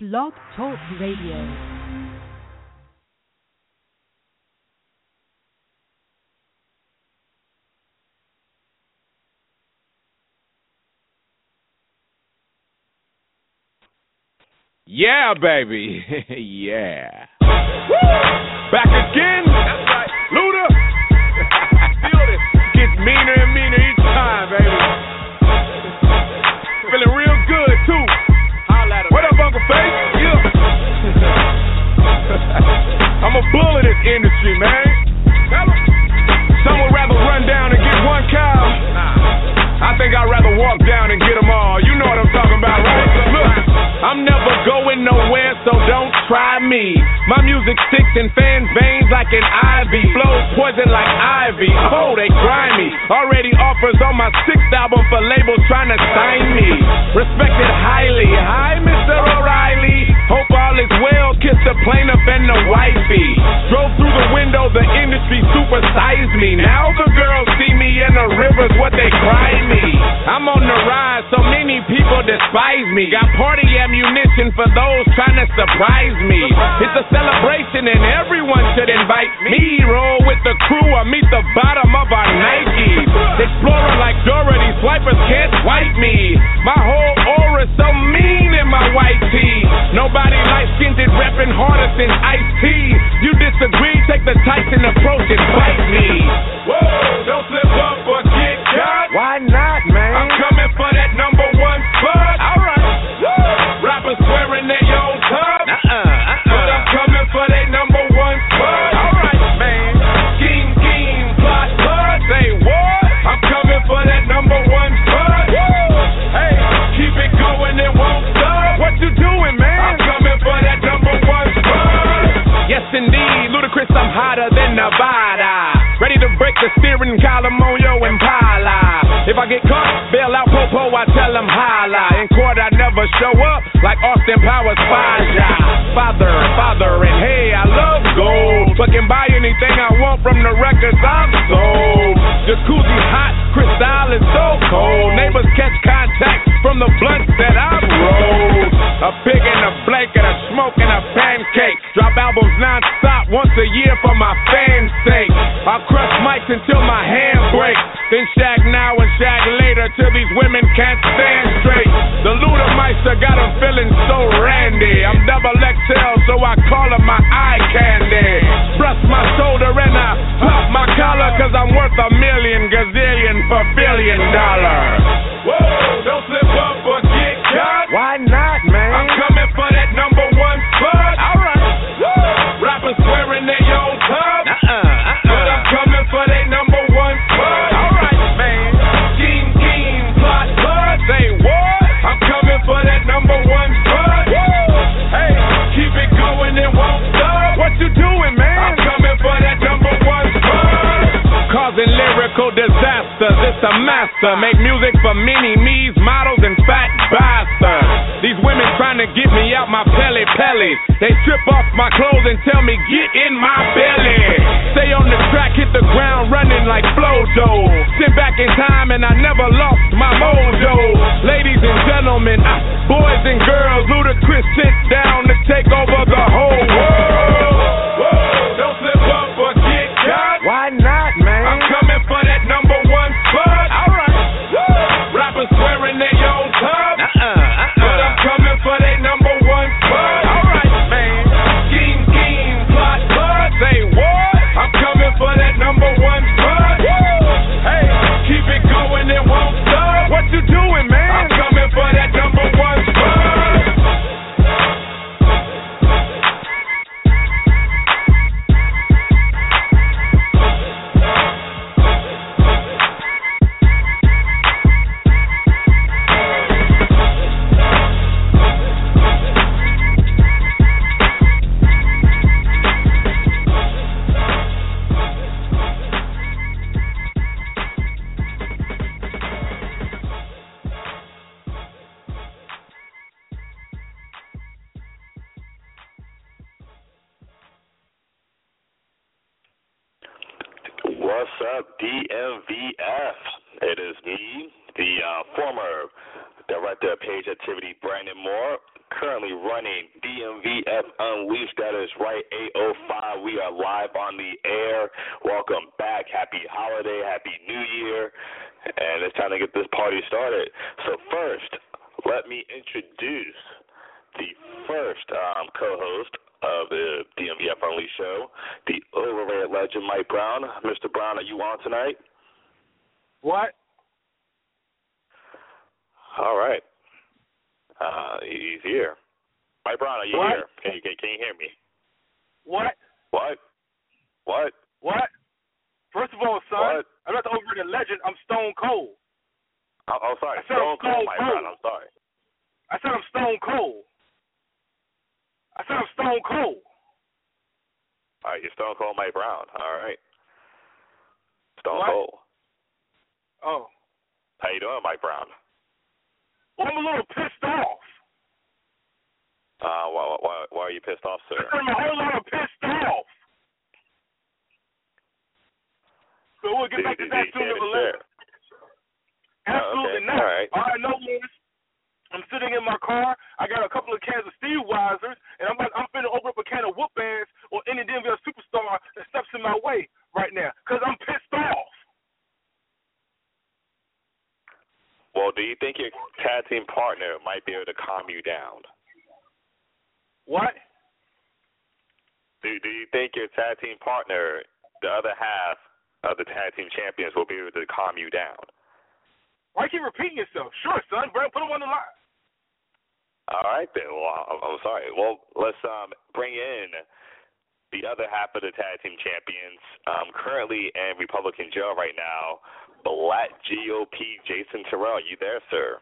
Blog Talk Radio. Yeah, baby. yeah. Back again. That's right. Luda. Gets meaner and meaner this industry, man. Some would rather run down and get one cow. I think I'd rather walk down and get them all. You know what I'm talking about, right? Look, I'm never going nowhere, so don't try me. My music sticks in fans' veins like an ivy. Flows poison like ivy. Oh, they grimy. Already offers on my sixth album for labels trying to sign me. Respected highly. Hi, Mr. O'Reilly. Hope all is well. Kiss the plaintiff and the wifey. Drove through the window, the industry supersized me. Now the girls see me in the rivers, what they cry me. I'm on the rise, so many people despise me. Got party ammunition for those trying to surprise me. It's a celebration and everyone should invite me. Roll with the crew or meet the bottom of our Nike. Explorer like Dorothy, swipers can't swipe me. My whole aura's so mean my white tee. Nobody light skinned it, reppin' harder than Ice T. You disagree, take the Tyson approach and fight me. Whoa, don't slip up or get cut. Why not, I'm hotter than Nevada. Ready to break the steering column on your Impala. If I get caught, bail out Popo, I tell him holla. In court, I never show up like Austin Powers Faja. Father, father, and hey, I love gold. Fucking buy anything I want from the records I've sold. Jacuzzi hot, Cristal is so cold. Neighbors catch contact from the blunts that I've rolled. A pig and a blanket, a smoke and a pancake. Once a year for my fans' sake. I'll crush mics until my hand breaks. Then shag now and shag later till these women can't stand straight. The Ludameister got them feeling so randy. I'm double XL, so I call her my eye candy. Brush my shoulder and I pop my collar, cause I'm worth a million gazillion per billion dollars. Um bring in the other half of the tag team champions. Um, currently in Republican jail right now, Black GOP Jason Terrell. You there, sir?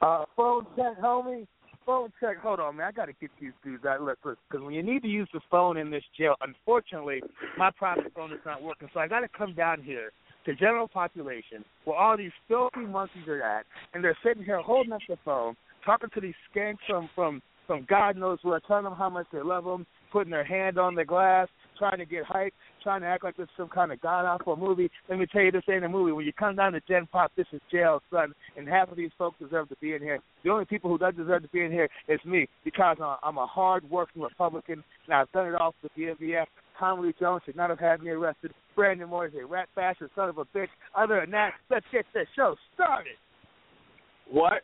Uh, phone check, homie. Phone check. Hold on, man. I got to get these dudes out. Look, look, because when you need to use the phone in this jail, unfortunately, my private phone is not working. So I got to come down here to general population where all these filthy monkeys are at, and they're sitting here holding up the phone, talking to these skanks from from from God knows where, telling them how much they love them, putting their hand on the glass, trying to get hype, trying to act like this is some kind of god awful movie. Let me tell you, this ain't a movie. When you come down to Gen Pop, this is jail, son. And half of these folks deserve to be in here. The only people who don't deserve to be in here is me, because I'm a hard-working Republican, and I've done it all for the DMVF. Tommy Lee Jones should not have had me arrested. Brandon Moore is a rat bastard, son of a bitch. Other than that, let's get this show started. What?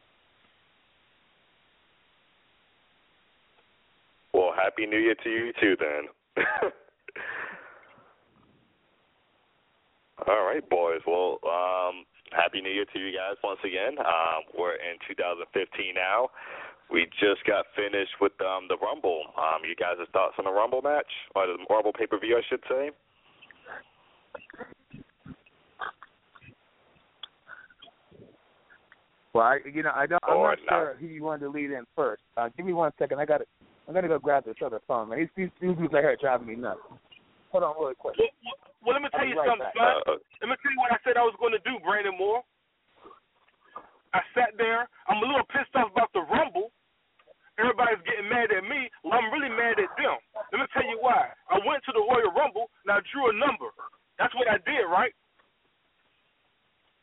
Well, happy New Year to you too, then. All right, boys. Well, um, happy New Year to you guys once again. Um, we're in 2015 now. We just got finished with um, the Rumble. Um, you guys' have thoughts on the Rumble match or the Rumble pay per view, I should say. Well, I, you know, I don't. I'm Or not not. sure who you wanted to lead in first. Uh, give me one second. I got to. I'm gonna go grab this other phone. Man, these these, these dudes out here driving me nuts. Hold on, really quick. Well, well, let me tell you right something, back. son. Uh, Let me tell you what I said I was going to do, Brandon Moore. I sat there. I'm a little pissed off about the Rumble. Everybody's getting mad at me. Well, I'm really mad at them. Let me tell you why. I went to the Royal Rumble and I drew a number. That's what I did, right?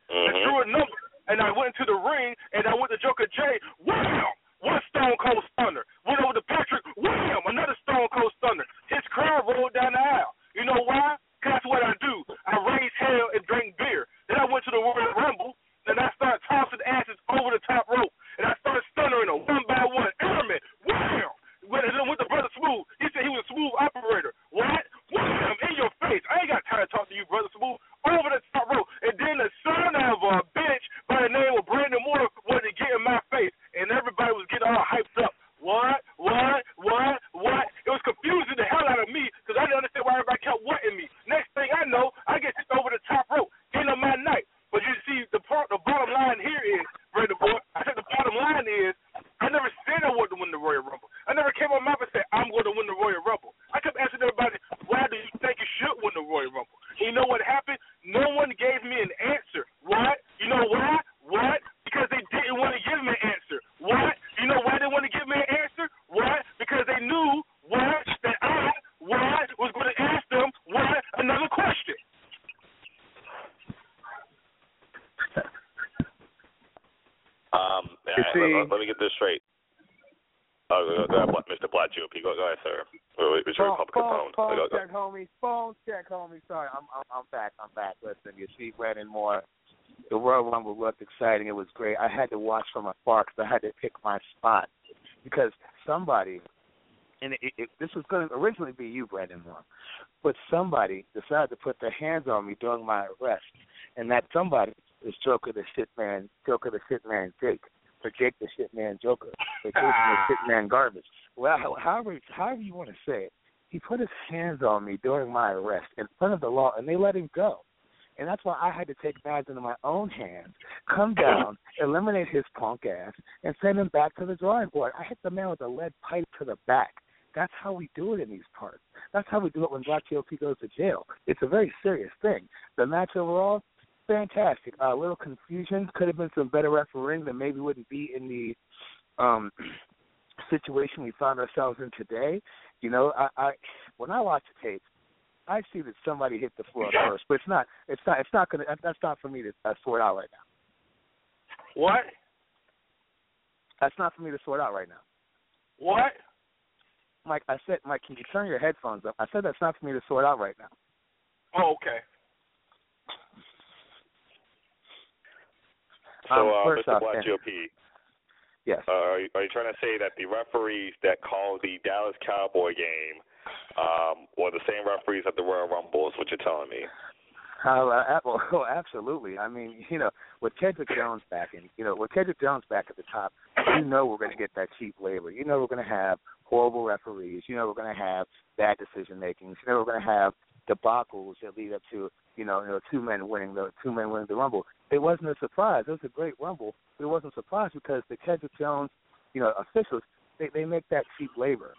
I mhm. drew a number and I went to the ring and I went to Joker J. Wham! One Stone Cold Stunner. Went over to Patrick. Wham! Another Stone Cold Stunner. His crowd rolled down the aisle. You know why? that's what I do. I raise hell and drink beer. Then I went to the Royal Rumble and I started tossing asses over the top rope. And I started stunnering them one by one. Airman. Wham! Then with the brother Smooth, he said he was a smooth operator. What? Wham! In your face. I ain't got time to talk to you, brother Smooth. Over the top rope. And then the son of a bitch by the name of Brandon Moore wanted to get in my face. And everybody was getting all hyped up. What? What? What? What? It was confusing the hell out of me because I didn't understand why everybody kept wanting me. Next thing I know, I get kicked over the top rope. End of my night. But you see, the part, the bottom line here is, Brandon Boy, I said the bottom line is, I never said I wanted to win the Royal Rumble. I never came on my mouth and said I'm going to win the Royal Rumble. I kept asking everybody, why do you think you should win the Royal Rumble? And you know what happened? No one gave me an answer. What? You know why? What? Because they didn't want to give me an answer. What? You know why they want to give me an answer? What? Because they knew what that I what was going to ask them what another question. Um, You all right, see- let, let me get this straight. uh, uh, Mr. Black GOP. Go, go ahead, sir. With your Republican phone, phone. phone Go, go. check, homie. Phone check, homie. Sorry, I'm I'm I'm back. I'm back. Listen, you see Brandon Moore. The Royal Rumble looked exciting. It was great. I had to watch from afar because I had to pick my spot because somebody, and it, it, this was going to originally be you, Brandon Moore, but somebody decided to put their hands on me during my arrest, and that somebody is Joker the shit man, Joker the shit man, Jake, or Jake the shit man, Joker, for Jake the ah. shit man, garbage. Well, however, however you want to say it, he put his hands on me during my arrest in front of the law, and they let him go. And that's why I had to take matters into my own hands, come down, eliminate his punk ass, and send him back to the drawing board. I hit the man with a lead pipe to the back. That's how we do it in these parts. That's how we do it when Black GOP goes to jail. It's a very serious thing. The match overall, fantastic. A little confusion. Could have been some better refereeing that maybe wouldn't be in the um situation we found ourselves in today. You know, I, I when I watch the tape, I see that somebody hit the floor first, but it's not. It's not. It's not gonna. That's not for me to uh, sort out right now. What? That's not for me to sort out right now. What? Mike, I said, Mike, can you turn your headphones up? I said that's not for me to sort out right now. Oh, okay. So, Um, uh, first Mr. off, Black then- GOP, Yes. uh, are, you, are you trying to say that the referees that called the Dallas Cowboy game um, were the same referees at the Royal Rumble? Is what you're telling me? Uh, well, oh, absolutely. I mean, you know, with Kendrick Jones back and you know, with Kendrick Jones back at the top, you know we're going to get that cheap labor. You know we're going to have horrible referees. You know we're going to have bad decision makings. You know we're going to have debacles that lead up to, you know, you know, two men winning the two men winning the Rumble. It wasn't a surprise. It was a great Rumble, it wasn't a surprise because the Kendrick Jones, you know, officials they they make that cheap labor.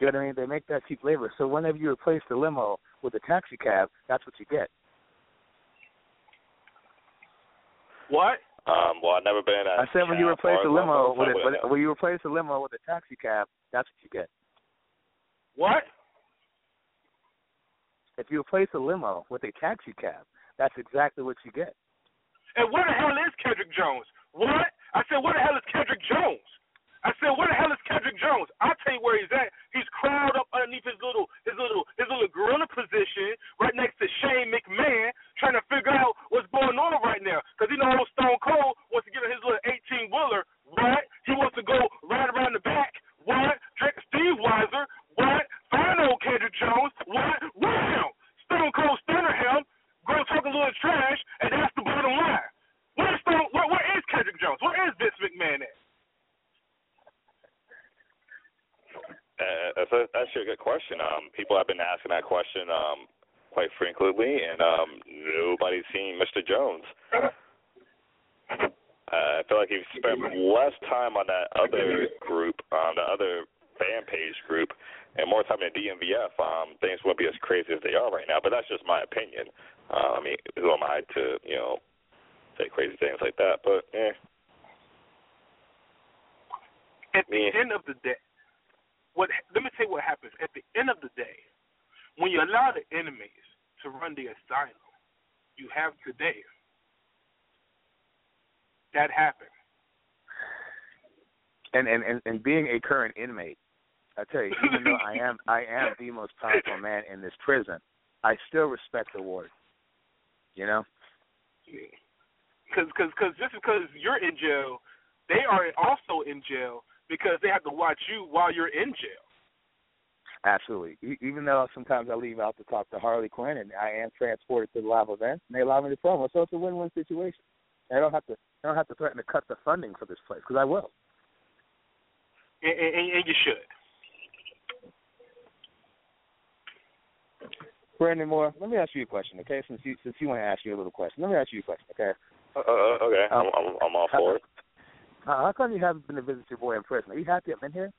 You know what I mean? They make that cheap labor. So whenever you replace the limo with a taxi cab, that's what you get. What? Um, well, I've never been in a I said when you replace or a limo Rumble, with so I a, wouldn't when you replace a limo with a taxi cab, that's what you get. What? If you replace a limo with a taxi cab, that's exactly what you get. And where the hell is Kendrick Jones? What? I said, where the hell is Kendrick Jones? I said, where the hell is Kendrick Jones? I'll tell you where he's at. He's crawled up underneath his little his little his little gorilla position right next to Shane McMahon, trying to figure out what's going on right now. Because you know Stone Cold wants to get in his little eighteen wheeler. What? He wants to go right around the back. What? Drake Steve Weiser. What? Find old Kendrick Jones. What? Wow! Stone Cold stunner him. Go talk a little trash, and that's the bottom line. Where's Stone? Where, where is Kendrick Jones? Where is Vince McMahon at? Uh, that's, a, that's actually a good question. Um, people have been asking that question um, quite frequently, and um, nobody's seen Mr. Jones. Uh, I feel like he spent less time on that other group, um, the other fan page group, and more time in DMVF. Um, things wouldn't be as crazy as they are right now, but that's just my opinion. Uh, I mean, who am I to, you know, say crazy things like that? But, eh. At the Yeah. end of the day, what? Let me tell you what happens. At the end of the day, when you allow the enemies to run the asylum you have today, that happened. And and and, and being a current inmate, I tell you, even though I am I am the most powerful man in this prison, I still respect the warden. You know, Because cause, cause just because you're in jail, they are also in jail because they have to watch you while you're in jail. absolutely. E- even though sometimes I leave out to talk to Harley Quinn, and I am transported to the live event, and they allow me to promo, so it's a win-win situation. I don't have to I don't have to threaten to cut the funding for this place because I will. And, and, and you should. Brandon Moore, let me ask you a question, okay? Since you since you want to ask you a little question, let me ask you a question, okay? Uh, uh, okay, I'm, I'm, I'm all for it. Uh, how come you haven't been to visit your boy in prison? Are you happy I've been here?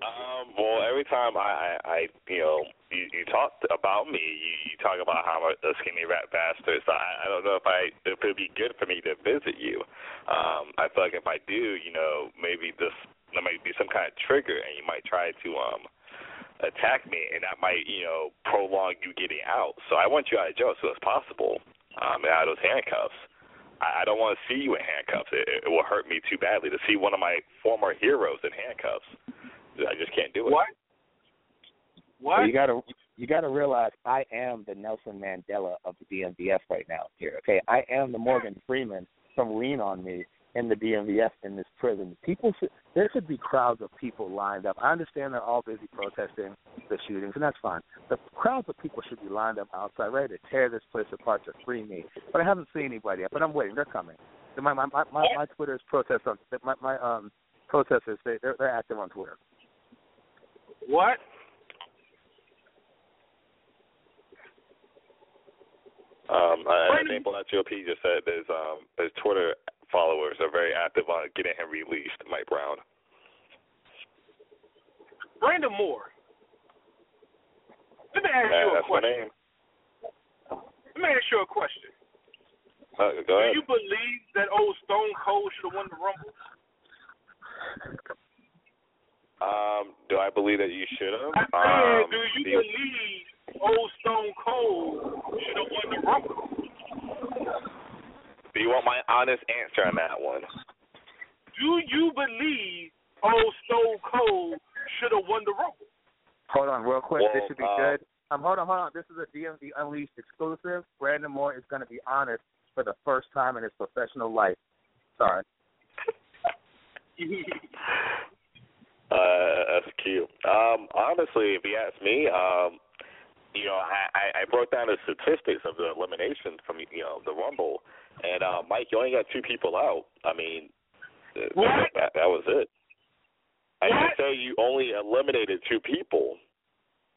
Um, well, every time I, I, I you know, you, you talk about me, you, you talk about how I'm a, skinny rat bastard. So I, I don't know if I, if it'd be good for me to visit you. Um, I feel like if I do, you know, maybe this, there might be some kind of trigger, and you might try to, um, attack me, and that might, you know, prolong you getting out. So I want you out of jail as soon as possible, um, out of those handcuffs. I, I don't want to see you in handcuffs. It, it will hurt me too badly to see one of my former heroes in handcuffs. I just can't do it. What? What? So you gotta you gotta realize I am the Nelson Mandela of the DMVF right now here. Okay, I am the Morgan Freeman from Lean on Me in the DMVF in this prison. People should there should be crowds of people lined up. I understand they're all busy protesting the shootings, and that's fine. The crowds of people should be lined up outside, ready to tear this place apart to free me. But I haven't seen anybody yet. But I'm waiting. They're coming. My my my my, my Twitter is protest on my my um protesters. They they're, they're active on Twitter. What? Um, I, I think Black GOP just said his um his Twitter followers are very active on getting him released, Mike Brown. Brandon Moore. Let me ask Uh, you a question. name. Let me ask you a question. Uh, Do you believe that old Stone Cold should have won the Rumble? Um, do I believe that you should have? I said, Um, do you the- believe old Stone Cold should have won the Rumble? Do you want my honest answer on that one? Do you believe old Stone Cold should have won the Rumble? Hold on, real quick. this should be uh, good. Um, hold on, hold on. This is a DMV Unleashed exclusive. Brandon Moore is going to be honest for the first time in his professional life. Sorry. Uh, that's cute. Um, honestly, if you ask me, um, you know, I, I, I broke down the statistics of the elimination from you know the Rumble, and uh, Mike, you only got two people out. I mean, What? that, that was it. I What? didn't say you only eliminated two people.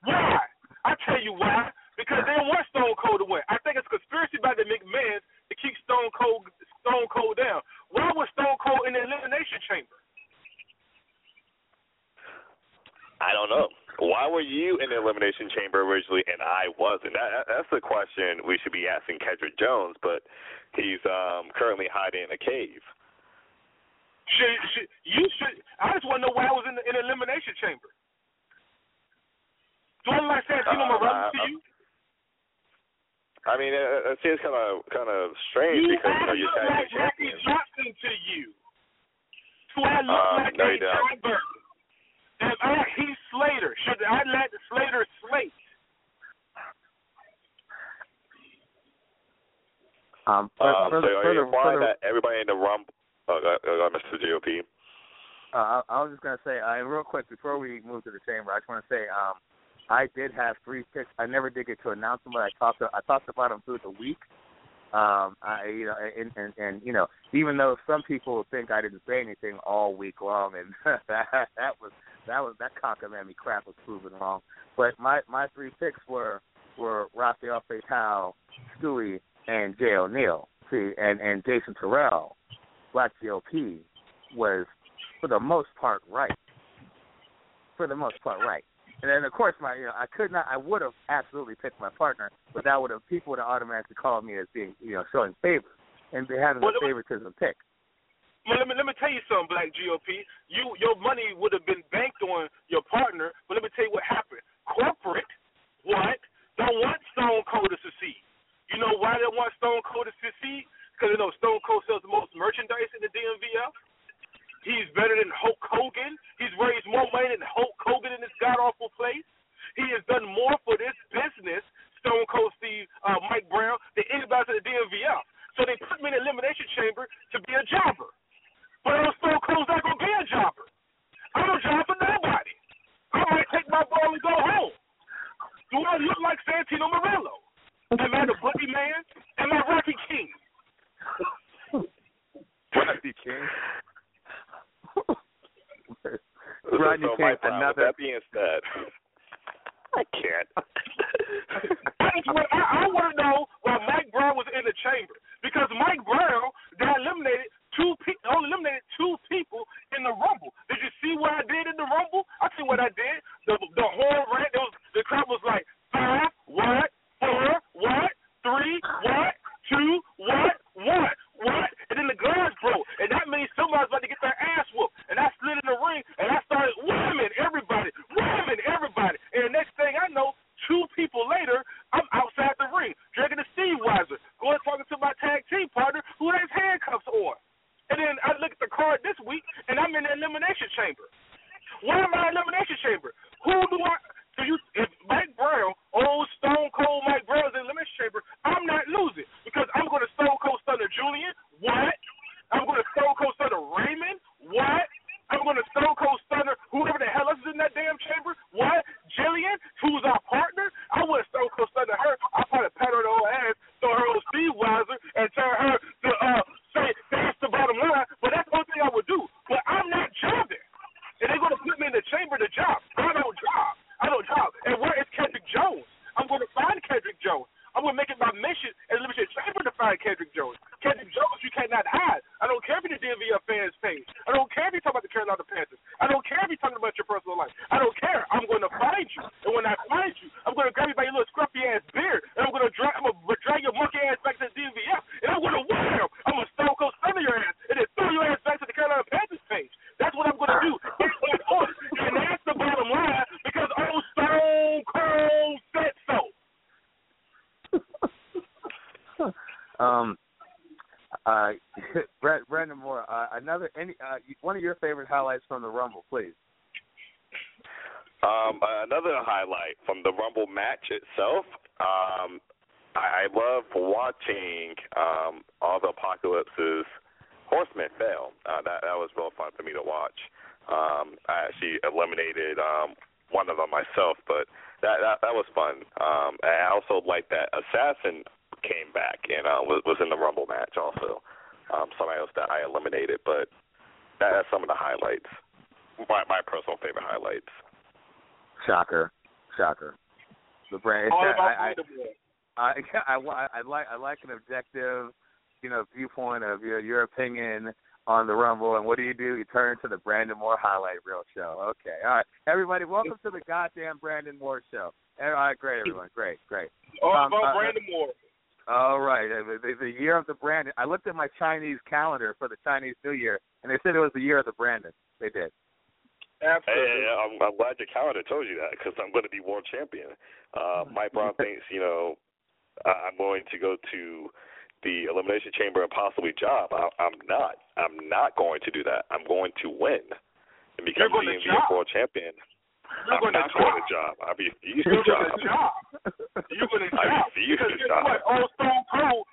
Why? I tell you why. Because they want Stone Cold to win. I think it's conspiracy by the McMahons to keep Stone Cold Stone Cold down. Why was Stone Cold in the elimination chamber? I don't know. Why were you in the elimination chamber originally and I wasn't? That, that's the question we should be asking Kendrick Jones, but he's um, currently hiding in a cave. Should, should you should? I just want to know why I was in the, in the elimination chamber. Do I look like Santino Uh, Morales to you? I mean, it, it seems kind of kind of strange You because you know you're look tag like team Jackie. Johnson to you. Do I look Um, like no, a you don't. John Burton? Am I Heath Slater? Should I let Slater slate? Um, for, Um, for so the, are you the, for implying the, that everybody in the rumble? Oh, uh, uh, Mr. GOP. Uh, I, I was just gonna say, uh, real quick before we move to the chamber, I just want to say, um, I did have three picks. I never did get to announce them, but I talked. I talked about them through the week. Um, I, you know, and, and and you know, even though some people think I didn't say anything all week long, and that that was that was that cockamamie crap was proven wrong. But my my three picks were were Rafael Fatal, Stewie, and Jay O'Neill. See, and and Jason Terrell, Black GOP, was for the most part right. For the most part right. And then of course my you know, I could not I would have absolutely picked my partner, but that would have people would have automatically called me as being you know, showing favor and having Well, a let me- favoritism pick. Well, let me let me tell you something, Black GOP. You your money would have been banked on your partner, but let me tell you what happened. Corporate, what don't want Stone Cold to succeed. You know why they want Stone Cold to succeed? Because you know Stone Cold sells the most merchandise in the DMVF. He's better than Hulk Hogan. He's raised more money than Hulk Hogan in this god awful place. He has done more for this business, Stone Cold Steve uh, Mike Brown, than anybody in the DMVF. So they put me in the elimination chamber to be a jobber. But I'm Stone Cold's not gonna be a jobber. I don't job for nobody. I might take my ball and go home. Do I look like Santino Marella? Am I the boogeyman? Am I Rocky King? Rodney King. Rodney so King, with another that being said, I can't. I, want- I, want to know why Mike Brown was in the chamber because Mike Brown got eliminated two pe- only eliminated two people in the Rumble. Did you see what I did in the Rumble? I see what I did. The the horn rant. There was, the crowd was like five, what, four, what, three, what, two, what, what, what, and then the guards broke, and that means somebody's about to get their ass whooped. And I slid in the ring, and I started whamming everybody, whamming everybody. And the next thing I know, two people later, I'm outside the ring, dragging the a Steewizer, going talking to my tag team partner who has handcuffs on. And then I look at the card this week, and I'm in the elimination chamber. Why am I in the elimination chamber? Who do I? So you, if Mike Brown, old Stone Cold Mike Brown's in the Elimination Chamber, I'm not losing because I'm going to Stone Cold Stunner Julian. What? I'm going to Stone Cold Stunner Raymond. What? I'm going to Stone Cold Stunner whoever the hell else is in that damn chamber. What? Jillian, who's our Chinese calendar for the Chinese New Year, and they said it was the year of the Brandon. They did. Absolutely. Hey, I'm, I'm glad your calendar told you that because I'm going to be world champion. Uh, Mike Brown thinks, you know, I'm going to go to the elimination chamber and possibly job. I, I'm not. I'm not going to do that. I'm going to win and become the NBA world champion. You're I'm not going to job. I refuse the job. You're going to job. I refuse the job. What? Old Stone Cold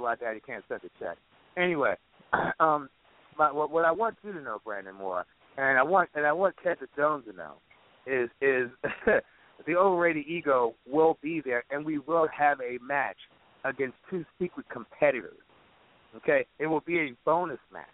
why Daddy can't send a check. Anyway, um, my, what, what I want you to know, Brandon Moore, and I want and I want Kendra Jones to know, is is the overrated ego will be there, and we will have a match against two secret competitors. Okay, it will be a bonus match.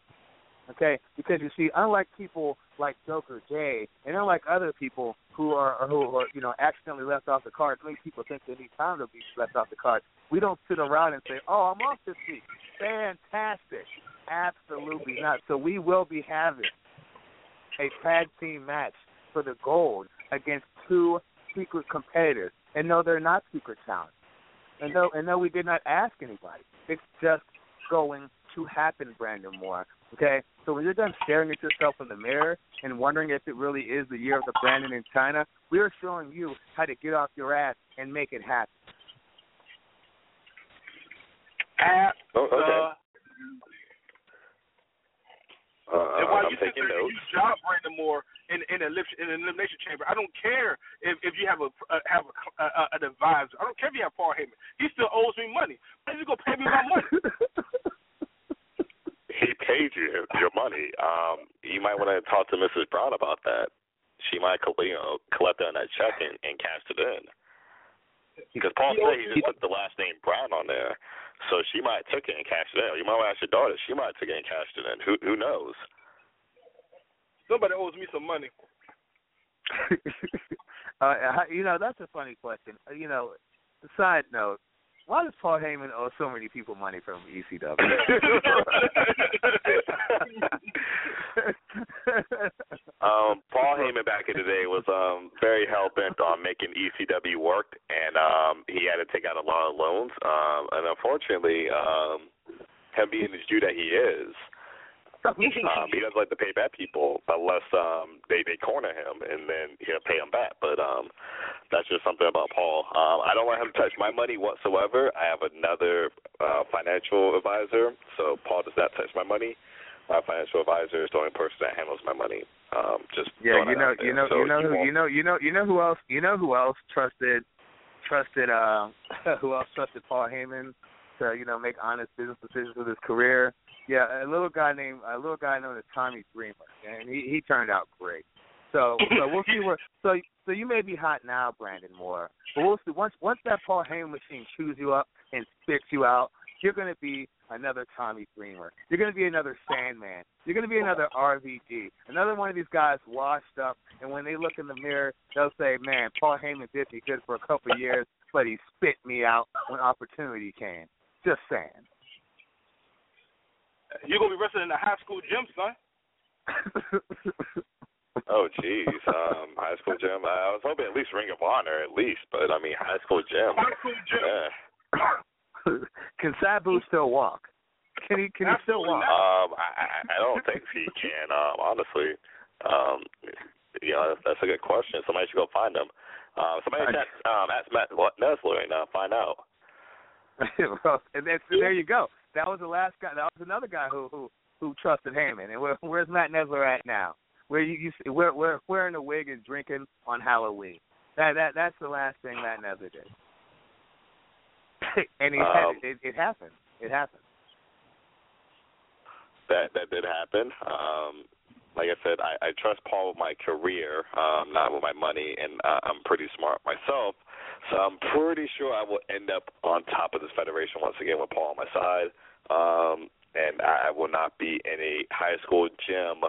Okay, because you see, unlike people like Joker Jay, and unlike other people who are who are you know accidentally left off the card, many people think they need time to be left off the card. We don't sit around and say, "Oh, I'm off this week." Fantastic, absolutely not. So we will be having a tag team match for the gold against two secret competitors, and no, they're not secret talent, and no, and no, we did not ask anybody. It's just going to happen, Brandon Moore. Okay, so when you're done staring at yourself in the mirror and wondering if it really is the year of the Brandon in China, we are showing you how to get off your ass and make it happen. At Oh, okay. Uh, and while I'm you sit taking there notes. you job Brandon Moore in in an elimination, in an elimination chamber, I don't care if if you have a uh, have a, a, an advisor. I don't care if you have Paul Heyman. He still owes me money. Why you gonna pay me my money? He paid you your money. Um, you might want to talk to Mrs. Brown about that. She might, you know, collect on that check and, and cash it in. Because Paul said he just put the last name Brown on there, so she might have took it and cashed it in. You might want to ask your daughter. She might have took it and cashed it in. Who who knows? Somebody owes me some money. uh, you know, that's a funny question. Uh, You know, side note, why does Paul Heyman owe so many people money from ECW? Um, Paul Heyman back in the day was um very hell bent on making ECW work, and um he had to take out a lot of loans. Um, and unfortunately, um, him being the Jew that he is, um, he doesn't like to pay back people unless um they they corner him and then he'll pay them back. But um, that's just something about Paul. Um, I don't let him to touch my money whatsoever. I have another uh, financial advisor, so Paul does not touch my money. My financial advisor is the only person that handles my money. Um, just Yeah, you know, you know, So you know, who, you know, you know, you know who else, you know who else trusted, trusted, uh, who else trusted Paul Heyman to, you know, make honest business decisions with his career. Yeah, a little guy named, a little guy known as Tommy Dreamer, and he he turned out great. So, so we'll see where. So, so you may be hot now, Brandon Moore, but we'll see once once that Paul Heyman machine chews you up and spits you out. You're going to be another Tommy Dreamer. You're going to be another Sandman. You're going to be another RVD. Another one of these guys washed up, and when they look in the mirror, they'll say, "Man, Paul Heyman did me good for a couple of years, but he spit me out when opportunity came." Just saying. You're gonna be wrestling in a high school gym, son. Oh, jeez. Um, high school gym. I was hoping at least Ring of Honor, at least. But I mean, high school gym. High school gym. Yeah. can Sabu still walk? Can he? Can he still walk? Um, I, I I don't think he can. Um, honestly. Um, you know, that's, that's a good question. Somebody should go find him. Um, somebody I- ask, um, ask Matt what Nesler right now. Find out. well, and that's, there you go. That was the last guy. That was another guy who who who trusted Heyman. And where, where's Matt Nesler at now? Where you, you where where wearing a wig and drinking on Halloween. That that that's the last thing Matt Nesler did. and he Um, it, it happened. It happened. that that did happen. Um, like I said, I, I trust Paul with my career, um, not with my money, and uh, I'm pretty smart myself. So I'm pretty sure I will end up on top of this federation once again with Paul on my side. Um, and I will not be in a high school gym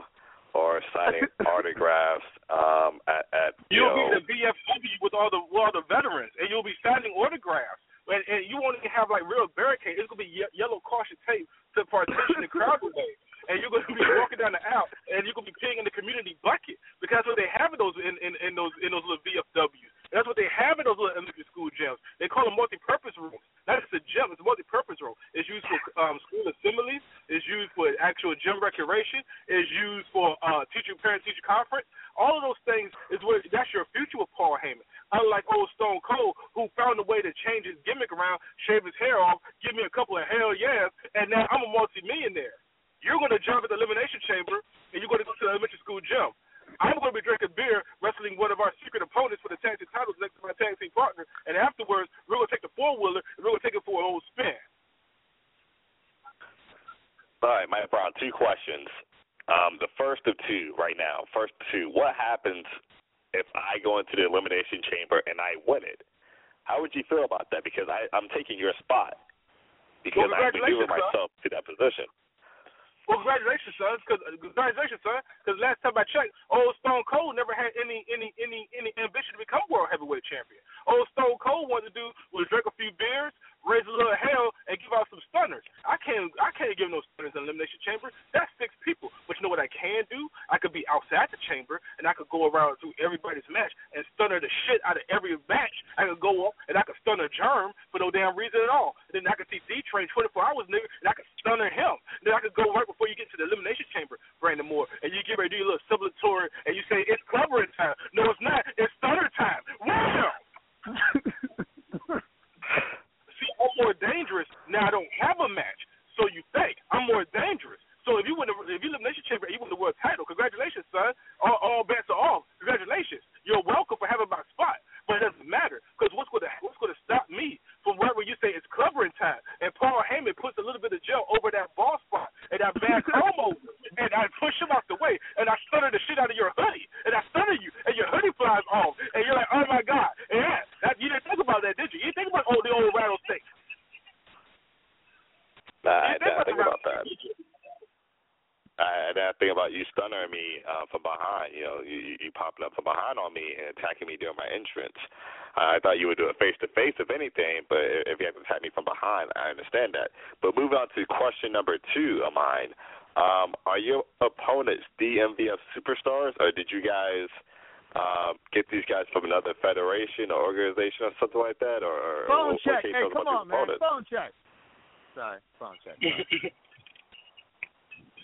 or signing autographs um, at, at you You'll know. be the VFW with all the with all the veterans, and you'll be signing autographs. And, and you won't even have like real barricades. It's gonna be ye- yellow caution tape to partition the crowd away. And you're gonna be walking down the aisle, and you're gonna be peeing in the community bucket because that's what they have in those in, in, in those in those little VFWs. That's what they have in those little elementary school gyms. They call them multi-purpose rooms. Not just a gym; it's a multi-purpose room. It's used for um, school assemblies. It's used for actual gym recreation. It's used for uh, teacher parent teacher conference. All of those things is where that's your future with Paul Heyman. Unlike old Stone Cold, who found a way to change his gimmick around, shave his hair off, give me a couple of hell yes, and now I'm a multi-millionaire.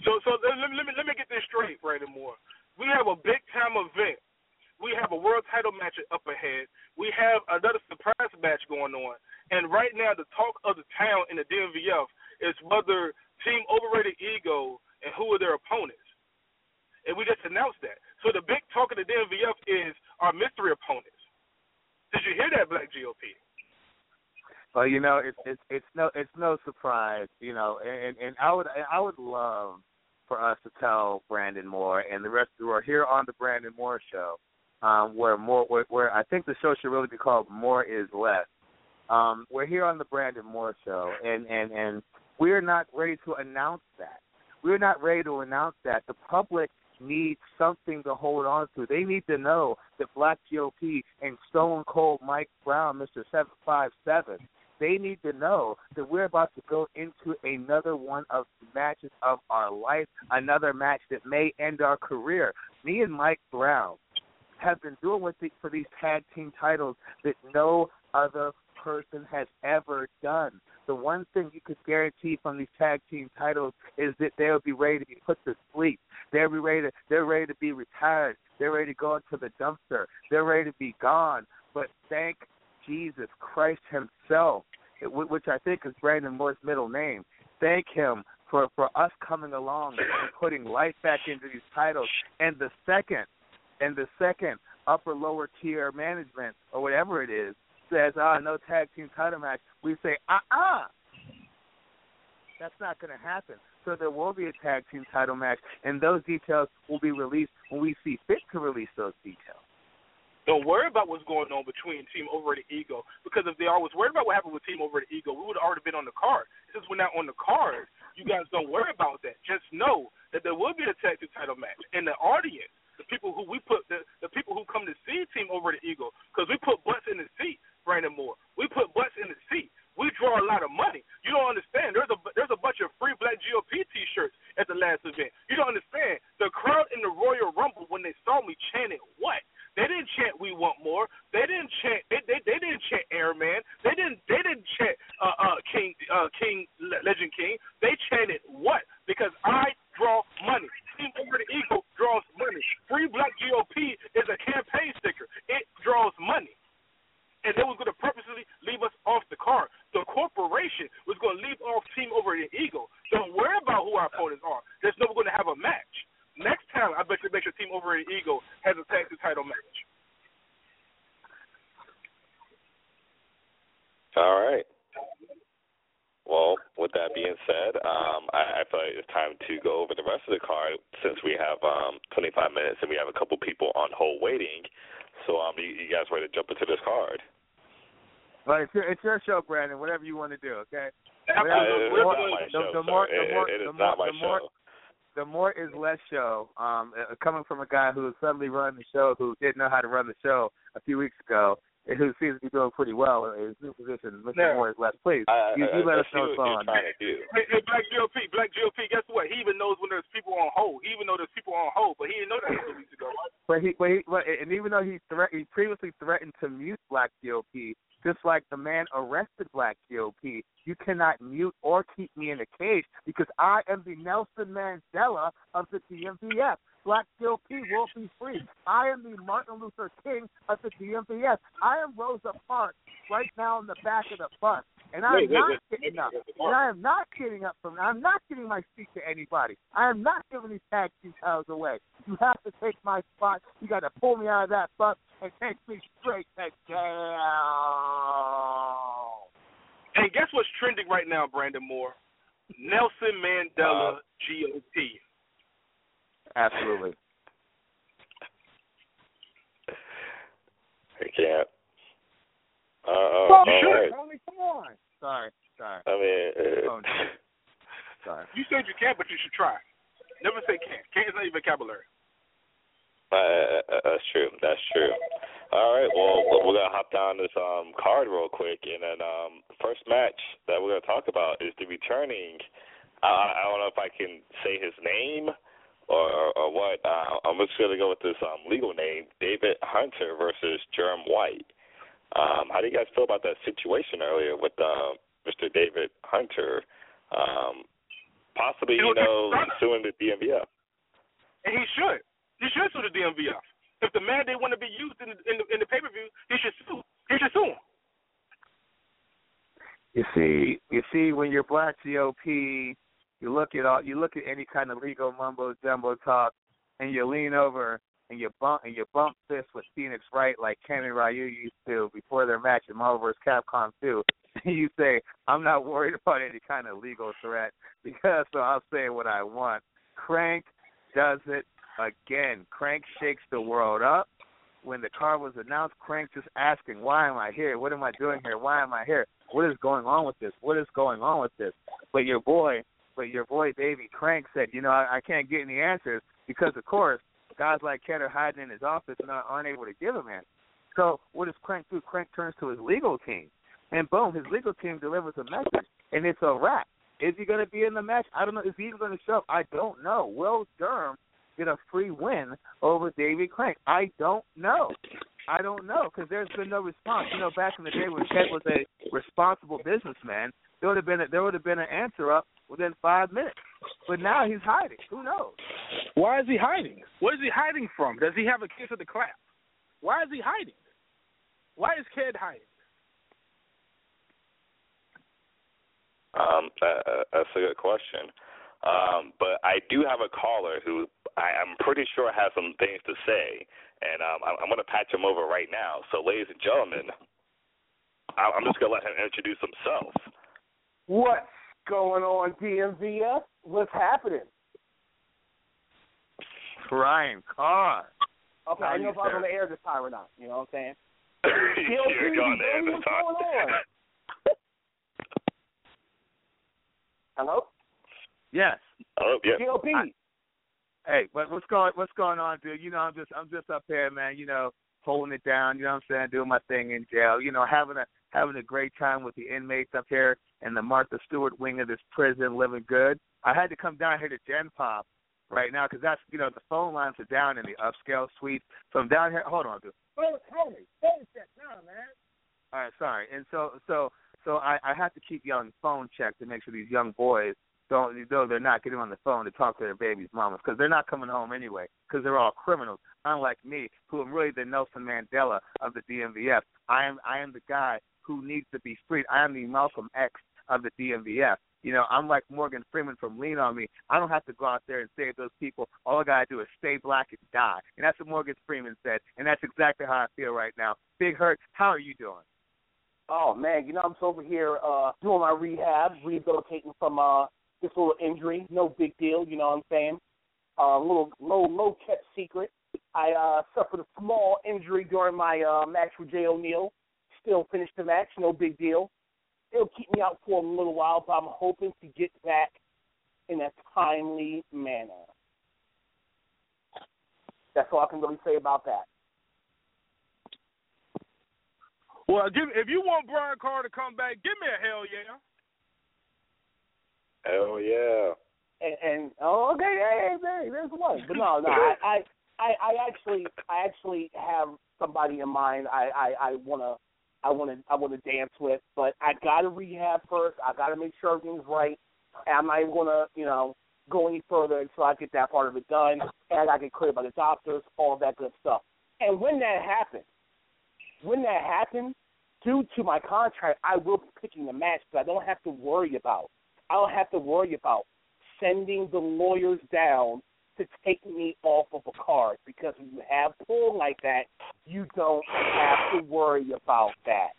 So so let, let, me let me get this straight, Brandon Moore. We have a big time event. We have a world title match up ahead. We have another surprise match going on. And right now, the talk of the town in the DMVF is whether Team Overrated Ego and who are their opponents. And we just announced that. So the big talk of the DMVF is our mystery opponents. Did you hear that, Black GOP? Well, you know, it's it's it's no it's no surprise, you know, and and I would I would love for us to tell Brandon Moore and the rest who are here on the Brandon Moore show, um, where more where, where I think the show should really be called More Is Less. Um, we're here on the Brandon Moore show, and and and we're not ready to announce that. We're not ready to announce that. The public needs something to hold on to. They need to know that Black GOP and Stone Cold Mike Brown, Mr. Seven Five Seven, they need to know that we're about to go into another one of the matches of our life, another match that may end our career. Me and Mike Brown have been doing with the, for these tag team titles that no other person has ever done. The one thing you could guarantee from these tag team titles is that they'll be ready to be put to sleep. They'll be ready to they're ready to be retired. They're ready to go into the dumpster. They're ready to be gone. But thank Jesus Christ Himself, which I think is Brandon Moore's middle name. Thank Him for for us coming along and putting life back into these titles. And the second, and the second upper lower tier management or whatever it is says, "Ah, no tag team title match," we say, "Ah, ah." That's not going to happen. So there will be a tag team title match, and those details will be released when we see fit to release those details. Don't worry about what's going on between Team Overrated Ego because if they always worried about what happened with Team Overrated Ego, we would have already been on the card. Since we're not on the card, you guys don't worry about that. Just know that there will be a tag team title match, and the audience, the people who we put, the, the people who come to see Team Overrated Ego, because we put butts in the seat, Brandon Moore. We put butts in the seat. We draw a lot of money. You don't understand. There's a there's a bunch of free Black GOP T-shirts at the last event. You don't understand. The crowd in the Royal Rumble when they saw me chanted what? They didn't chant "We want more." They didn't chant. They they, they didn't chant "Airman." They didn't. They didn't chant uh, uh, "King uh, King Legend King." They chanted what? Because I draw money. Team Overrated Ego draws money. Free Black GOP is a campaign sticker. It draws money. And they was going to purposely leave us off the card. The corporation was going to leave off Team Overrated Ego. Don't worry about who our opponents are. There's never going to have a match. Next time, I bet you make sure Team Overrated Ego has a tag team title match. All right. Well, with that being said, um, I, I feel like it's time to go over the rest of the card since we have um, 25 minutes and we have a couple people on hold waiting. So, um, you, you guys ready to jump into this card? Well, it's your, it's your show, Brandon. Whatever you want to do, okay? Uh, Whatever- it is not my show, the sir. more- the It- more- it is not my show. The more is less show. Um, uh, coming from a guy who was suddenly running the show, who didn't know how to run the show a few weeks ago, and who seems to be doing pretty well in his new position. Mr. Yeah. More is less. Please, I, you, you I, let us know what what's going on. trying. Hey, hey, Black GOP, Black GOP, guess what? He even knows when there's people on hold. He even know there's people on hold, but he didn't know that a couple weeks ago. But he, but he, but, and even though he threat, he previously threatened to mute Black GOP, just like the man arrested Black GOP, you cannot mute or keep me in a cage because I am the Nelson Mandela of the DMVF. Black GOP will be free. I am the Martin Luther King of the DMVF. I am Rosa Parks right now in the back of the bus. And I'm Wait, wait, not wait. getting up. And I am not getting up from I'm not giving my seat to anybody. I am not giving these tag titles away. You have to take my spot. You got to pull me out of that bus and take me straight to jail. Hey, guess what's trending right now, Brandon Moore? Nelson Mandela GOP. Absolutely. I can't. Uh, uh, Well, sure, right. Tony, come on. Sorry, sorry, I mean, uh, Oh, sorry. You said you can't, but you should try. Never say can't. Can't is not even vocabulary. Uh, uh, that's true. That's true. All right. Well, we're gonna hop down this um card real quick, and then um first match that we're gonna talk about is the returning. I, I don't know if I can say his name or or, or what. Uh, I'm just gonna go with this um legal name: David Hunter versus Jerm White. Um, how do you guys feel about that situation earlier with uh, Mr. David Hunter? Um, possibly, you know, suing the DMVF. And he should. He should sue the DMVF. If the mandate want to be used in the, in the, in the pay per view, he should sue. He should sue him. You see, you see, when you're Black GOP, you look at all, you look at any kind of legal mumbo jumbo talk, and you lean over and you bump and you bump fists with Phoenix Wright like Ken and Ryu used to before their match in Marvel vs. Capcom 2. You say, I'm not worried about any kind of legal threat because so I'll say what I want. Crank does it again. Crank shakes the world up. When the card was announced, Crank just asking, Why am I here? What am I doing here? Why am I here? What is going on with this? What is going on with this? But your boy, but your boy Davey Crank said, you know, I, I can't get any answers because, of course, guys like Ken are hiding in his office and are- aren't able to give him answers. So what does Crank do? Crank turns to his legal team, and boom, his legal team delivers a message, and it's a wrap. Is he going to be in the match? I don't know. Is he even going to show up? I don't know. Will Durham get a free win over Davey Crank? I don't know. I don't know because there's been no response. You know, back in the day when Ted was a responsible businessman, there would have been a, there would have been an answer up within five minutes. But now he's hiding. Who knows? Why is he hiding? What is he hiding from? Does he have a case of the clap? Why is he hiding? Why is Ked hiding? Um, uh, that's a good question. Um, but I do have a caller who I, I'm pretty sure has some things to say, and um, I'm, I'm going to patch him over right now. So, ladies and gentlemen, I, I'm just going to let him introduce himself. What's going on, DMVF? What's happening? Ryan Carr. Okay, How I you, know if I was sir? on the air this time or not. You know what I'm saying? You're going to end what's this time. Hello? Yes. Oh, yeah. GOP. I- Hey, what, what's going what's going on, dude? You know, I'm just I'm just up here, man. You know, holding it down. You know what I'm saying? Doing my thing in jail. You know, having a having a great time with the inmates up here in the Martha Stewart wing of this prison, living good. I had to come down here to Gen Pop right now because that's you know the phone lines are down in the upscale suite. So I'm down here. Hold on, dude. Hold hold me. Hold that down, man. All right, sorry. And so so so I I have to keep you on phone check to make sure these young boys don't though they're not getting on the phone to talk to their babies' mamas because they're not coming home anyway because they're all criminals. Unlike me, who am really the Nelson Mandela of the DMVF. I am I am the guy who needs to be freed. I am the Malcolm X of the DMVF. You know, I'm like Morgan Freeman from Lean on Me. I don't have to go out there and save those people. All I gotta do is stay black and die. And that's what Morgan Freeman said. And that's exactly how I feel right now. Big Hurt, how are you doing? Oh man, you know I'm over here uh doing my rehab, rehabilitating from uh this little injury. No big deal, you know what I'm saying? Uh little low low kept secret. I uh suffered a small injury during my uh match with Jay O'Neill. Still finished the match, no big deal. It'll keep me out for a little while, but I'm hoping to get back in a timely manner. That's all I can really say about that. Well, give, if you want Bryan Carr to come back, give me a hell yeah. Hell yeah. And, and oh, okay, hey, hey, there's one. But no, no, I, I, I, I actually, I actually have somebody in mind. I, I, I wanna, I wanna, I wanna dance with, but I gotta rehab first. I gotta make sure everything's right. And I'm not gonna, you know, go any further until I get that part of it done, and I get cleared by the doctors, all that good stuff. And when that happens, when that happens, due to my contract, I will be picking the match, but I don't have to worry about. I don't have to worry about sending the lawyers down to take me off of a card because when you have pull like that, you don't have to worry about that.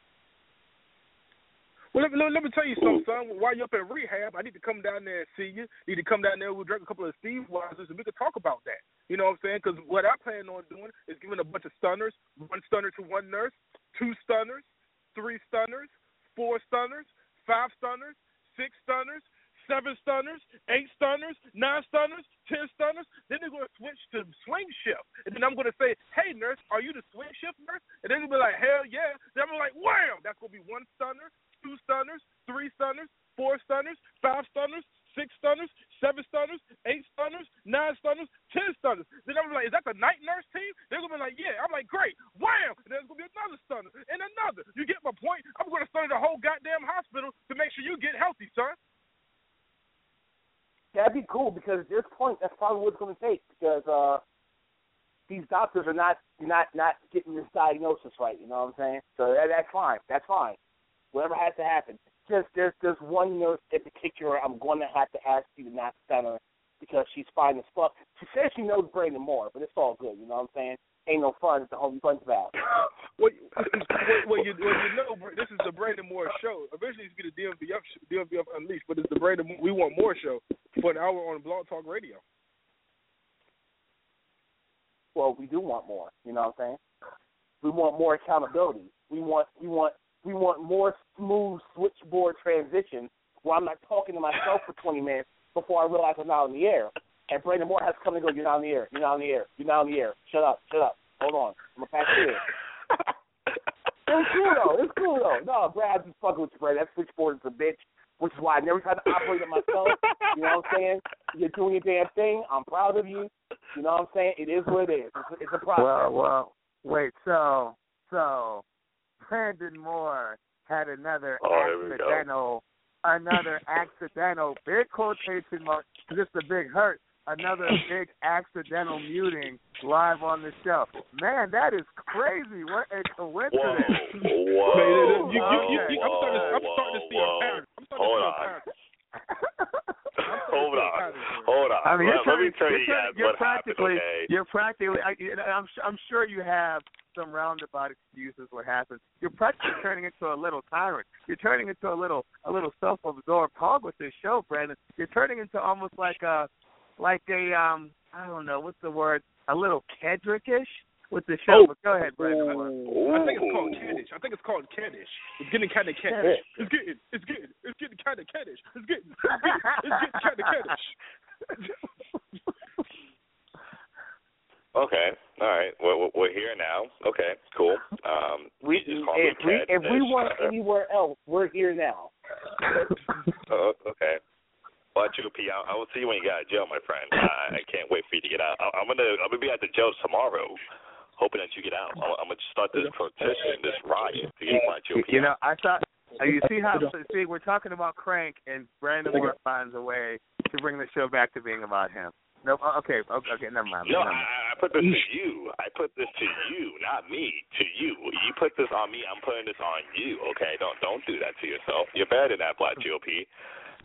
Well, let me, let me tell you something, mm. son. While you're up in rehab, I need to come down there and see you. Need to come down there. We'll drink a couple of Steve Weisers and we can talk about that. You know what I'm saying? Because what I plan on doing is giving a bunch of stunners, one stunner to one nurse, two stunners, three stunners, four stunners, five stunners, six stunners, seven stunners, eight stunners, nine stunners, ten stunners. Then they're going to switch to swing shift. And then I'm going to say, hey, nurse, are you the swing shift nurse? And then they'll be like, hell yeah. Then I'm like, wham! That's going to be one stunner, two stunners, three stunners, four stunners, five stunners, six stunners, seven stunners, eight stunners, nine stunners, ten stunners. Then I'm like, is that the night nurse team? They're gonna be like, yeah. I'm like, great, wham! And there's gonna be another stunner and another. You get my point? I'm gonna stun the whole goddamn hospital to make sure you get healthy, son. That'd be cool because at this point, that's probably what it's to take because uh, these doctors are not not not getting this diagnosis right. You know what I'm saying? So that, that's fine. That's fine. Whatever has to happen. Just there's there's one nurse in particular I'm going to have to ask you to not her because she's fine as fuck. She says she knows Brandon Moore, but it's all good. You know what I'm saying? Ain't no fun. It's a home fun about. well, well, you, well, you know, this is the Brandon Moore show. Eventually, it's going to be the DMVF, DMVF Unleashed, but it's the Brandon We Want More show for an hour on Blog Talk Radio. Well, we do want more. You know what I'm saying? We want more accountability. We want we want we want more smooth switchboard transitions where I'm not talking to myself for 20 minutes before I realize I'm not on the air. And Brandon Moore has to come and go, you're not on the air, you're not on the air, you're not on the air. Shut up, shut up. Hold on. I'm going to pass you it's cool, though. It's cool, though. No, Brad, I'm just fucking with you, Brad. That switchboard is a bitch, which is why I never tried to operate it myself. You know what I'm saying? You're doing your damn thing. I'm proud of you. You know what I'm saying? It is what it is. It's a, it's a process. Well, well, wait. So, so Brandon Moore had another oh, accidental, another accidental, big quotation mark, just a big hurt, another big accidental muting live on the show. Man, that is crazy. What a coincidence. Whoa, whoa, you, you, you, you, I'm starting to, I'm starting to see a pattern. I'm starting Hold to see on. a pattern. hold on, hold on. I mean, let, you're, let me tell you're, you guys you're what practically, happened. Okay. you're practically. I, I'm, I'm sure you have some roundabout excuses. What happened? You're practically turning into a little tyrant. You're turning into a little, a little self-absorbed hog with this show, Brandon. You're turning into almost like a, like a, um, I don't know, what's the word? A little Kedrickish with the show. Oh. but go ahead, Brandon. I think it's called caddish. I think it's called caddish. It's getting kind of caddish. It's getting, it's getting, it's getting kind of caddish. It's getting, it's getting, it's getting kind of caddish. Okay, all right. We're, we're here now. Okay, cool. Um, We, just call me if we if we Caddish. weren't anywhere else, we're here now. Oh, okay. Well, P, I, I will see you when you get out of jail, my friend. I, I can't wait for you to get out. I, I'm gonna I'm gonna be at the jail tomorrow, hoping that you get out. I'm, I'm gonna start this petition, this riot to get my GOP You know. I thought. You see how? See, we're talking about Crank, and Brandon Moore finds a way to bring the show back to being about him. No, uh, okay, okay, okay never mind. No, never I, mind. I put this to you. I put this to you, not me. To you. You put this on me. I'm putting this on you. Okay, don't don't do that to yourself. You're better than that, Black GOP.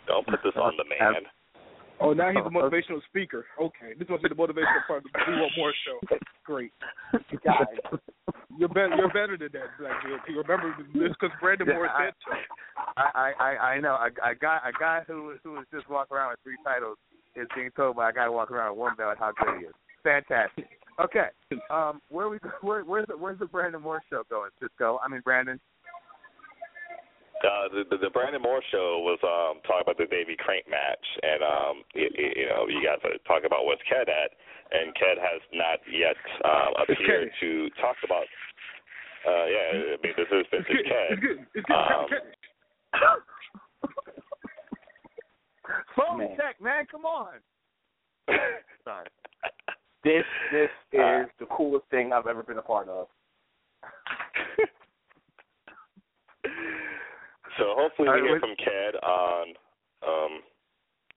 Don't put this on the man. Oh, now he's a motivational speaker. Okay, this must be the motivational part of the We Want More show. Great. Guys, You're better. You're better than that, Black GOP. Remember this because Brandon Yeah, Moore I- said so. I, I, I, I know a, a guy, a guy who who is just walking around with three titles is being told by a guy walking around with one belt how good he is. Fantastic. Okay, um, where we where where's the where's the Brandon Moore show going? Cisco, I mean Brandon. Uh, the, the the Brandon Moore show was um talking about the Davy Crank match, and um you, you know you guys are talking about what's Ked at, and Ked has not yet um, appeared to talk about. Uh, yeah, I mean this is this is Ked. It's good. It's good. Um, Phone Man. check, man. Come on. Sorry. This this is Uh, the coolest thing I've ever been a part of. So hopefully we hear from Ked on. Um,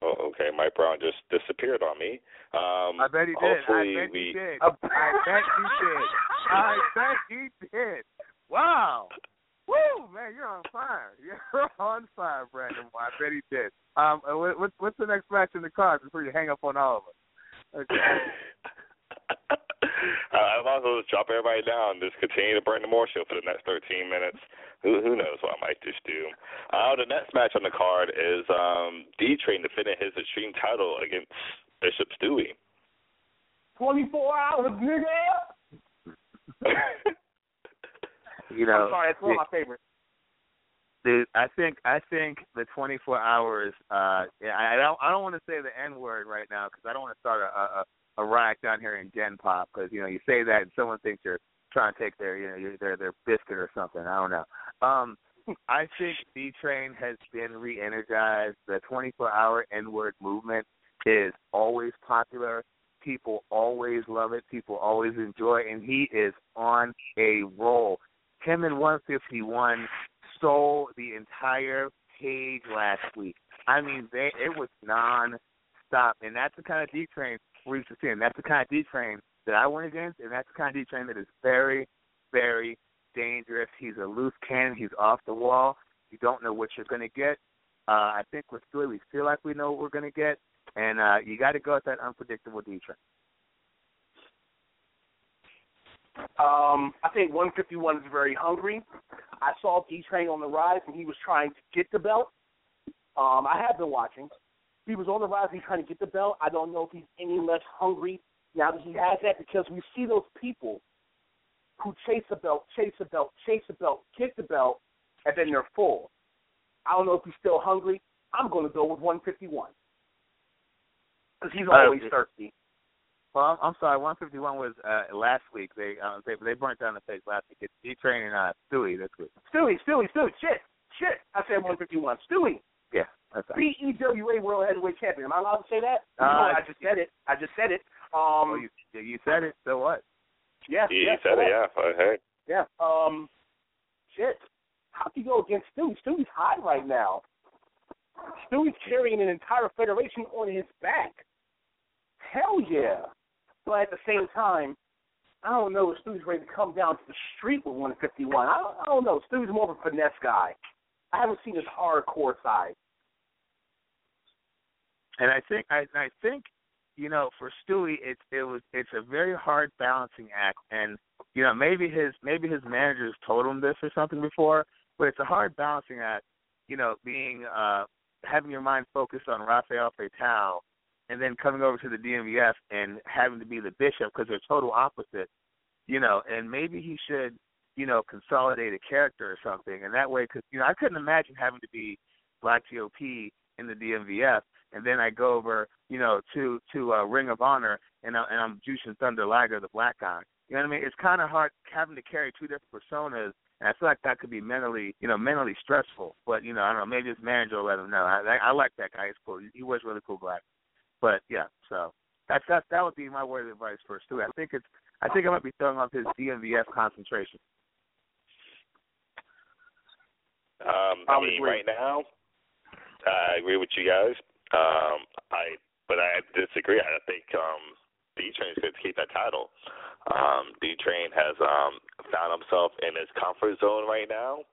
oh, okay, Mike Brown just disappeared on me. Um, I bet he did. I bet we. he did. I bet he did. I bet he did. Wow. Woo, man, you're on fire. You're on fire, Brandon. I bet he did. Um, what, what's what's the next match in the card before you hang up on all of us? Okay. I might as well just drop everybody down and just continue to burn the Moore show for the next 13 minutes. Who who knows what I might just do. Uh, the next match on the card is um, D Train defending his Extreme title against Bishop Stewie. Twenty four hours, nigga. You know, I'm sorry, that's one of my favorites. Dude, I think I think the 24 hours. Uh, yeah, I I don't I don't want to say the N word right now because I don't want to start a, a a riot down here in Gen Pop because you know you say that and someone thinks you're trying to take their you know their their biscuit or something. I don't know. Um, I think D Train has been re-energized. The 24 hour N word movement is always popular. People always love it. People always enjoy, it, and he is on a roll. Him and 151 stole the entire page last week. I mean, they it was non-stop, and that's the kind of D train used to seeing. That's the kind of D train that I went against, and that's the kind of D train that is very, very dangerous. He's a loose cannon. He's off the wall. You don't know what you're going to get. Uh, I think with Stewie, we feel like we know what we're going to get, and uh, you got to go with that unpredictable D train. Um, I think 151 is very hungry. I saw D Train on the rise, and he was trying to get the belt. Um, I have been watching. He was on the rise. He's trying to get the belt. I don't know if he's any less hungry now that he has that because we see those people who chase a belt, chase a belt, chase a belt, kick the belt, and then they're full. I don't know if he's still hungry. I'm going to go with 151 because he's Uh, always thirsty. Well, I'm, I'm sorry. 151 was uh, last week. They uh, they they burnt down the page last week. It's D Train and uh, Stewie this week. Stewie, Stewie, Stewie, shit, shit. I said 151. Stewie, Yeah, that's right. BEWA World Heavyweight Champion. Am I allowed to say that? Uh, no, I just said it. I just said it. Um, Well, you you said it. So what? yeah, He yeah, said it, yeah. yeah. I heard. Yeah. Um, shit. How can you go against Stewie? Stewie's hot right now. Stewie's carrying an entire federation on his back. Hell yeah. But at the same time, I don't know if Stewie's ready to come down to the street with 151. I don't, I don't know. Stewie's more of a finesse guy. I haven't seen his hardcore side. And I think I I think you know for Stewie it's it was it's a very hard balancing act. And you know maybe his maybe his managers told him this or something before but it's a hard balancing act you know being uh having your mind focused on Rafael Fatal and then coming over to the DMVF and having to be the bishop because they're total opposite you know and maybe he should you know consolidate a character or something. And that way because you know I couldn't imagine having to be Black GOP in the DMVF and then I go over, you know, to to uh, Ring of Honor, and I, and I'm Jushin Thunder Liger, the black guy. You know what I mean? It's kind of hard having to carry two different personas, and I feel like that could be mentally, you know, mentally stressful. But you know, I don't know. Maybe his manager will let him know. I I, I like that guy. He's cool. He, he wears really cool black. But yeah, so that's that that would be my word of advice for Stu. I think it's I think I might be throwing off his DMVF concentration. Um, I I mean, agree. right now, I agree with you guys. Um, I but I disagree. I think um, D Train's going to keep that title. Um, D Train has um, found himself in his comfort zone right now,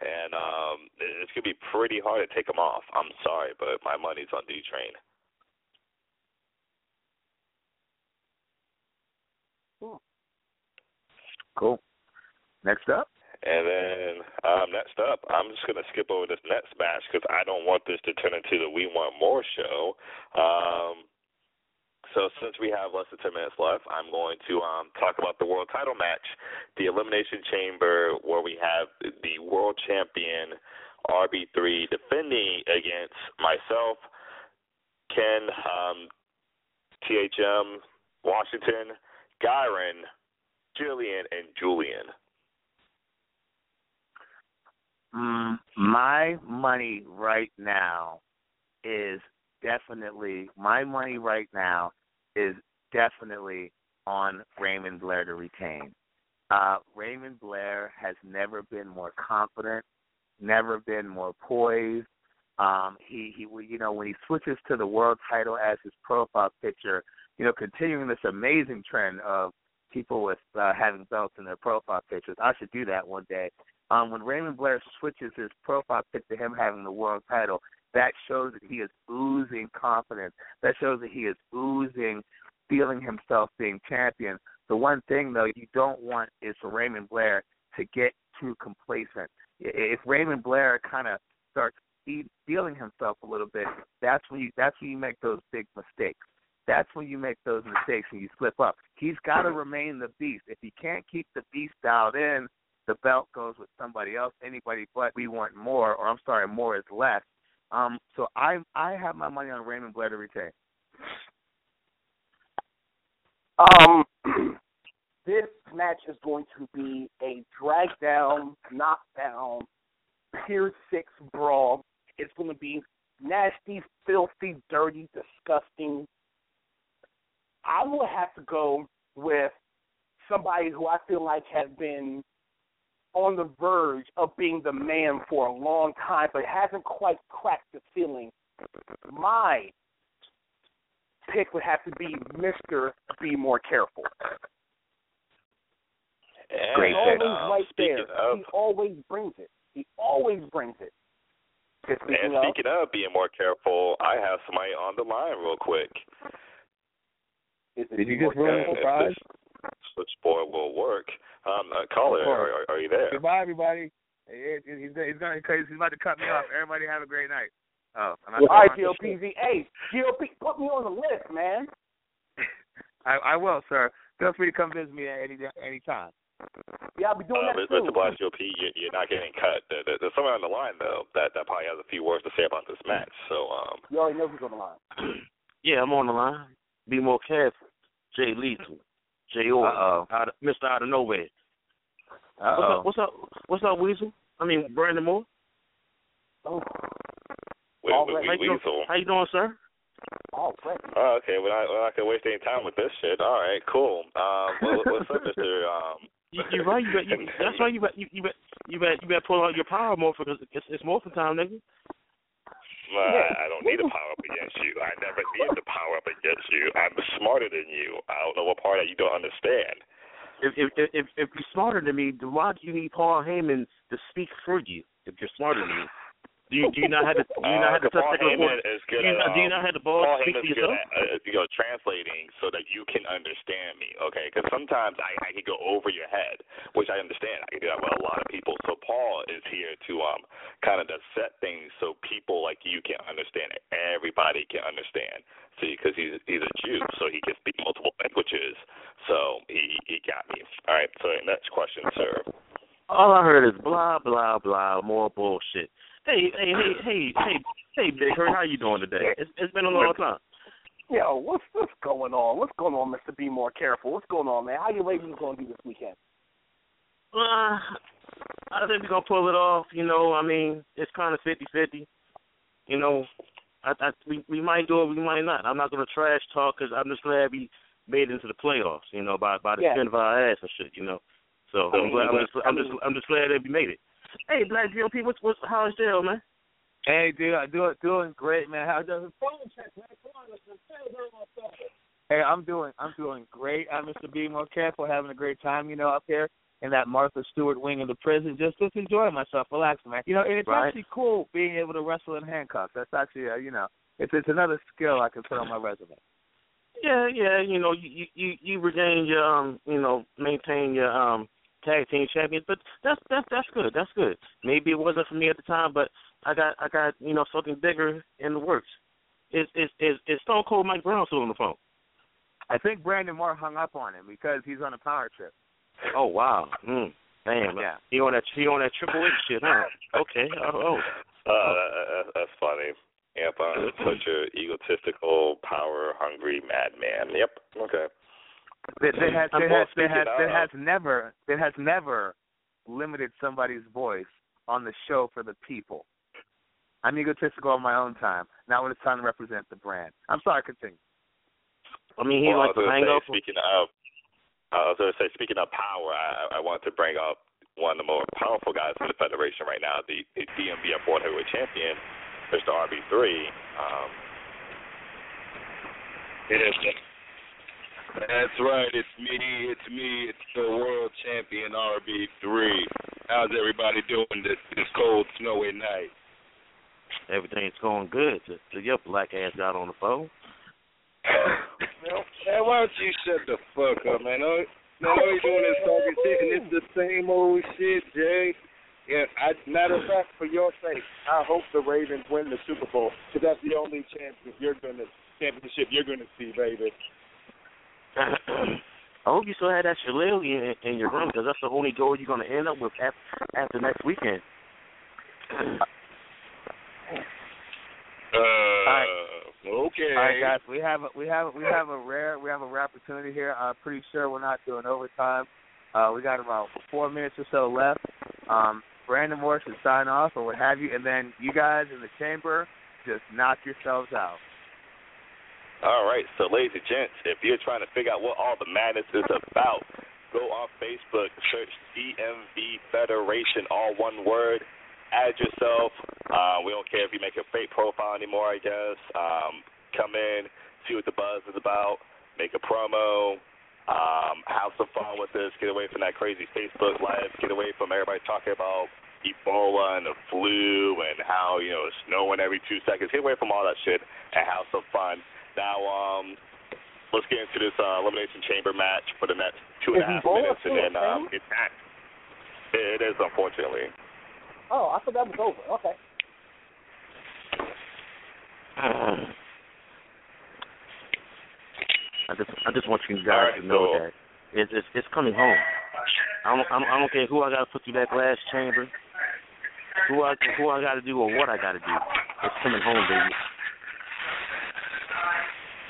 and um, it's going to be pretty hard to take him off. I'm sorry, but my money's on D Train. Cool. Cool. Next up. And then um, next up, I'm just going to skip over this next match because I don't want this to turn into the We Want More show. Um, so since we have less than 10 minutes left, I'm going to um, talk about the world title match, the Elimination Chamber, where we have the world champion RB3 defending against myself, Ken, um, THM, Washington, Gyron, Jillian, and Julian. Mm, my money right now is definitely my money right now is definitely on Raymond Blair to retain. Uh, Raymond Blair has never been more confident, never been more poised. Um, he, he, you know, when he switches to the world title as his profile picture, you know, continuing this amazing trend of people with uh, having belts in their profile pictures. I should do that one day. Um, when Raymond Blair switches his profile picture to him having the world title, that shows that he is oozing confidence. That shows that he is oozing feeling himself being champion. The one thing though you don't want is for Raymond Blair to get too complacent. If Raymond Blair kind of starts feeling himself a little bit, that's when you that's when you make those big mistakes. That's when you make those mistakes and you slip up. He's got to remain the beast. If he can't keep the beast dialed in, the belt goes with somebody else, anybody but we want more, or I'm sorry, more is less. Um, so I I have my money on Raymond Blair to retain. Um, this match is going to be a drag down, knockdown, Pier Six brawl. It's going to be nasty, filthy, dirty, disgusting. I will have to go with somebody who I feel like has been on the verge of being the man for a long time, but hasn't quite cracked the ceiling. My pick would have to be Mister. Be more careful. And, Great He's uh, always right there. Of, he always brings it. He always brings it. And speaking, and speaking of, of being more careful, I have somebody on the line real quick. Did you just ruin the surprise? Switchboard will work. Um, uh, caller, are, are, you there? Goodbye, everybody. He's, he's, he's going he's about to cut me off. Everybody have a great night. Oh, well, all right, GOPZ. Hey, GOP, put me on the list, man. I, I will, sir. Feel free to come visit me at any any time. Yeah, I'll be doing uh, that Mr. too. Black GOP, you, you're not getting cut. There, there, there's someone on the line though that that probably has a few words to say about this match. So, um. You already know who's on the line. yeah, I'm on the line. Be more careful. Jay Lethal. Jay Orton. Out of, Mr. Out of Nowhere. Uh-oh. What's up? What's up? What's up, Weasel? I mean, Brandon Moore. Oh. Wait, All wait, wait, How you, Weasel. doing, how you doing, sir? Oh, great. Oh, okay. We're not, we're not gonna waste any time with this shit. All right, cool. Um, what, what's up, Mister? Um, You, you're right. You bet, you, that's right. You bet. You, you bet. You bet. You better pull out your power morpher because it's, it's morphin time, nigga. I, I don't need to power up against you. I never need to power up against you. I'm smarter than you. I don't know what part that you don't understand. If if if if you're smarter than me, then why do you need Paul Heyman to speak for you? If you're smarter than me, do you do you not have to do you not uh, have to touch Paul the Heyman is good do you, at, not, do you um, not have the balls Paul to speak Heyman's for good at uh, you know translating so that you can understand me. Okay, because sometimes I I can go over your head, which I understand. I can do that with a lot of people. So Paul is here to um kind of to set things so people like you can understand it. Everybody can understand. See, because he's he's a Jew, so he can speak multiple languages. So he he got me. All right. So next question, sir. All I heard is blah blah blah, more bullshit. Hey hey hey hey hey hey Big Hurt, how you doing today? It's it's been a long time. Yo, what's what's going on? What's going on, Mister? Be more careful. What's going on, man? How you ladies going to do this weekend? Uh, I think we're gonna pull it off. You know, I mean, it's kind of fifty fifty. You know, I, I we we might do it, we might not. I'm not gonna trash talk because I'm just glad we made it into the playoffs. You know, by by the Yeah. skin of our ass and shit. You know, so I'm glad. I'm just I'm just I'm just glad that we made it. Hey, Black GOP, what's what's how's jail, man? Hey, dude, I'm doing doing great, man. How does it phone check, man? Come on, Hey, I'm doing I'm doing great. I'm Mr. Be more careful, having a great time, you know, up here in that Martha Stewart wing of the prison, just just enjoying myself, relaxing, man. You know, and it's Right. actually cool being able to wrestle in handcuffs. That's actually, uh, you know, it's it's another skill I can put on my resume. Yeah, yeah, you know, you you you regain your um, you know, maintain your um tag team champions, but that's that's that's good. That's good. Maybe it wasn't for me at the time, but I got I got you know something bigger in the works. Is is is is Stone Cold Mike Brown still on the phone? I think Brandon Moore hung up on him because he's on a power trip. Oh wow. Mm. Damn, Yeah. he on that he on that triple H shit, huh? Okay. Oh, oh. Uh, that- that's funny. Yep, uh, such a egotistical, power hungry madman. Yep. Okay. There, there has I'm there has there has speaking there has never there has never limited somebody's voice on the show for the people. I'm egotistical on my own time, not when it's time to represent the brand. I'm sorry, continue. I mean, he well, likes to was hang gonna up. Speaking of, I was going to say, speaking of power, I, I want to bring up one of the more powerful guys in the federation right now, the, the DMVF World Heavyweight Champion, Mr. RB3. Um, Yes, that's right. It's me. It's me. It's the world champion RB3. How's everybody doing this this cold, snowy night? Everything's going good. To, to your black ass got on the phone. Man, why don't you shut the fuck up, man? All, man, all you doing is talking shit, and it's the same old shit, Jay. Yeah, I, matter of fact, for your sake, I hope the Ravens win the Super Bowl because that's the only championship you're gonna championship you're gonna see, baby. I hope you still had that shillelagh in, in your room because that's the only goal you're going to end up with after, after next weekend. Uh, okay. All right, guys, we have a, we have a, we have a rare we have a rare opportunity here. I'm pretty sure we're not doing overtime. Uh, we got about four minutes or so left. Um, Brandon Moore should sign off or what have you, and then you guys in the chamber just knock yourselves out. All right, so ladies and gents, if you're trying to figure out what all the madness is about, go on Facebook, search DMV Federation, all one word. Add yourself. Uh, we don't care if you make a fake profile anymore. I guess. Um, come in, see what the buzz is about, make a promo, um, have some fun with this. Get away from that crazy Facebook live. Get away from everybody talking about Ebola and the flu and how you know it's snowing every two seconds. Get away from all that shit and have some fun. Now, um, let's get into this uh, elimination chamber match for the next two and a half Ebola minutes, and then um, it's back. It is unfortunately. Oh, I thought that was over. Okay. I just I just want you guys right, to know so- that it's, it's it's coming home. I don't I don't, I don't care who I got to put through that glass chamber, who I who I got to do or what I got to do. It's coming home, baby.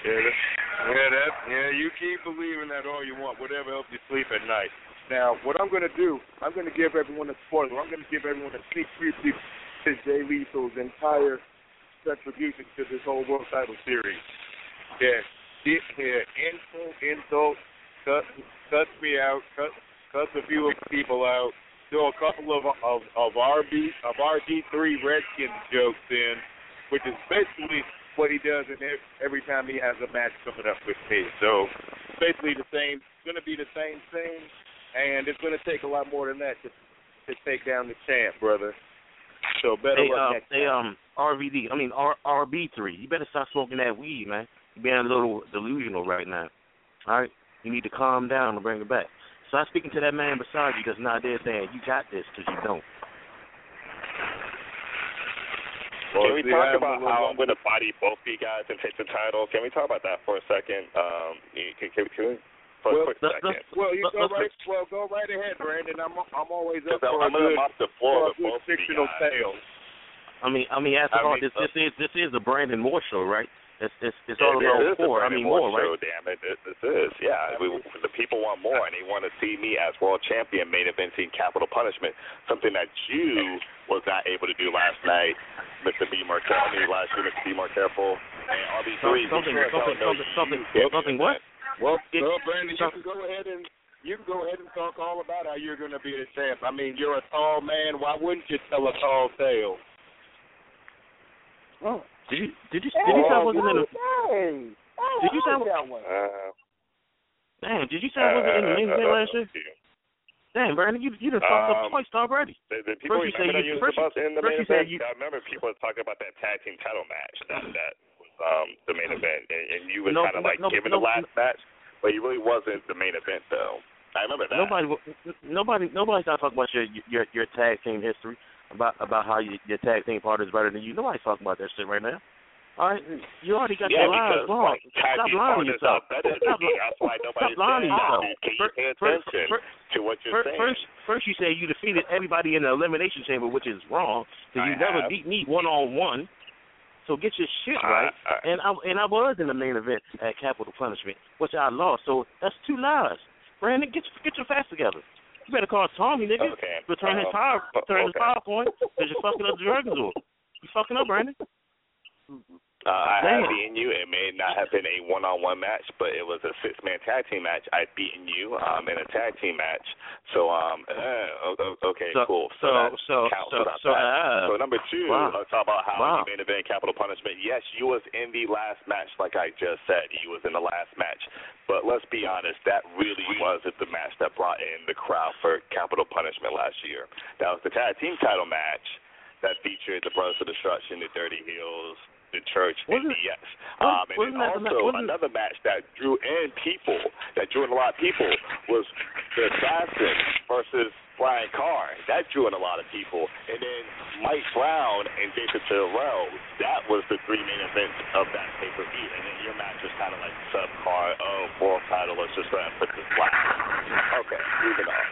Yeah, that, yeah, that, yeah. You keep believing that all you want, whatever helps you sleep at night. Now, what I'm going to do, I'm going to give everyone a spoiler. I'm going to give everyone a sneak preview to Jay Lethal's entire contribution to this whole world title series. Yeah, get here, insult, insult, cut, cut me out, cut, cut a few people out, throw a couple of of of RB of RG3 Redskins jokes in, which is basically what he does in ev- every time he has a match coming up with me. So basically the same, it's going to be the same thing, and it's going to take a lot more than that to to take down the champ, brother. So better Hey, luck uh, next hey, time. um, RVD. I mean, R RB3. You better stop smoking that weed, man. You're being a little delusional right now. All right, you need to calm down and bring it back. Stop speaking to that man beside you that's not there saying you got this because you don't. Well, Can we talk I about how I'm going to body both of you guys and take the title? Can we talk about that for a second? Um, you- can, can, can we, for Well, a quick let's- second? let's- Well, you Let's- go let's- right. Well, go right ahead, Brandon. I'm I'm always up for I'm a good, to mop the for a good both of you fictional guys. tale. I mean, I mean, after I all, mean, this uh, this is this is a Brandon Moore show, right? It's it's it's Yeah, all it about is the four. I mean, Moore more, show, right? Damn it, this, this is. Yeah, we, the people want more, and they want to see me as world champion, main eventing capital punishment, something that you was not able to do last night, Mr. B. more careful. I mean, last year, Mr. B. more careful, and RB3. Something, something, sure as hell something, something, you something, something. What? Well, It- well, Brandon, you can go ahead and you can go ahead and talk all about how you're going to be the champ. I mean, you're a tall man. Why wouldn't you tell a tall tale? Mm. Did you did you did you say I wasn't in the Hey, hey, Did you I say- that one? Uh, damn? Did you say I wasn't in the main event uh, last year? uh, uh, Damn, Brandon, you you just fucked up Um, twice already. The, the people First remember you- first you- in the first main event. you- I remember people talking about that tag team title match. That that was um the main event, and, and you was No, kind of like no, giving no, the last match, but you really wasn't the main event though. I remember that. Nobody, nobody, nobody's not talking about your your your tag team history about about how you, your tag team partner is better than you. Nobody's talking about that shit right now. All right, you already got yeah, your lies wrong. Stop lying to yourself. Stop, than. That's why nobody's stop lying to yourself. Can you First, first, attention first, to what you're first, saying? first, first, you say you defeated everybody in the elimination chamber, which is wrong. Because you I never have. beat me one on one. So get your shit right. And I and I was in the main event at Capital Punishment, which I lost. So that's two lies. Brandon, get your, get your facts together. You better call Tommy, nigga. Okay. Return his Um, power, return his okay. PowerPoint, because you're fucking up the Dragonzord. You fucking up, Brandon. Uh, I Damn. have beaten you. It may not have been a one-on-one match, but it was a six-man tag team match. I've beaten you um, in a tag team match. So, um, uh, okay, So- cool. so- so- so- so, that. uh, so number two, wow. let's talk about how Wow. you main event capital punishment. Yes, you was in the last match, like I just said. You was in the last match. But let's be honest, that really wasn't the match that brought in the crowd for capital punishment last year. That was the tag team title match that featured the Brothers of Destruction, the Dirty Heels, the Church, and Wasn't- DX. wasn't- Um, and then that also wasn't- another match that drew in people, that drew in a lot of people, was the Assassin versus Bryan Carr. That drew in a lot of people. And then Mike Brown and Jason Terrell, that was the three main events of that pay-per-view. And then your match was kind of like subpar, oh, world title, let's just go ahead and put this last. Okay, moving on.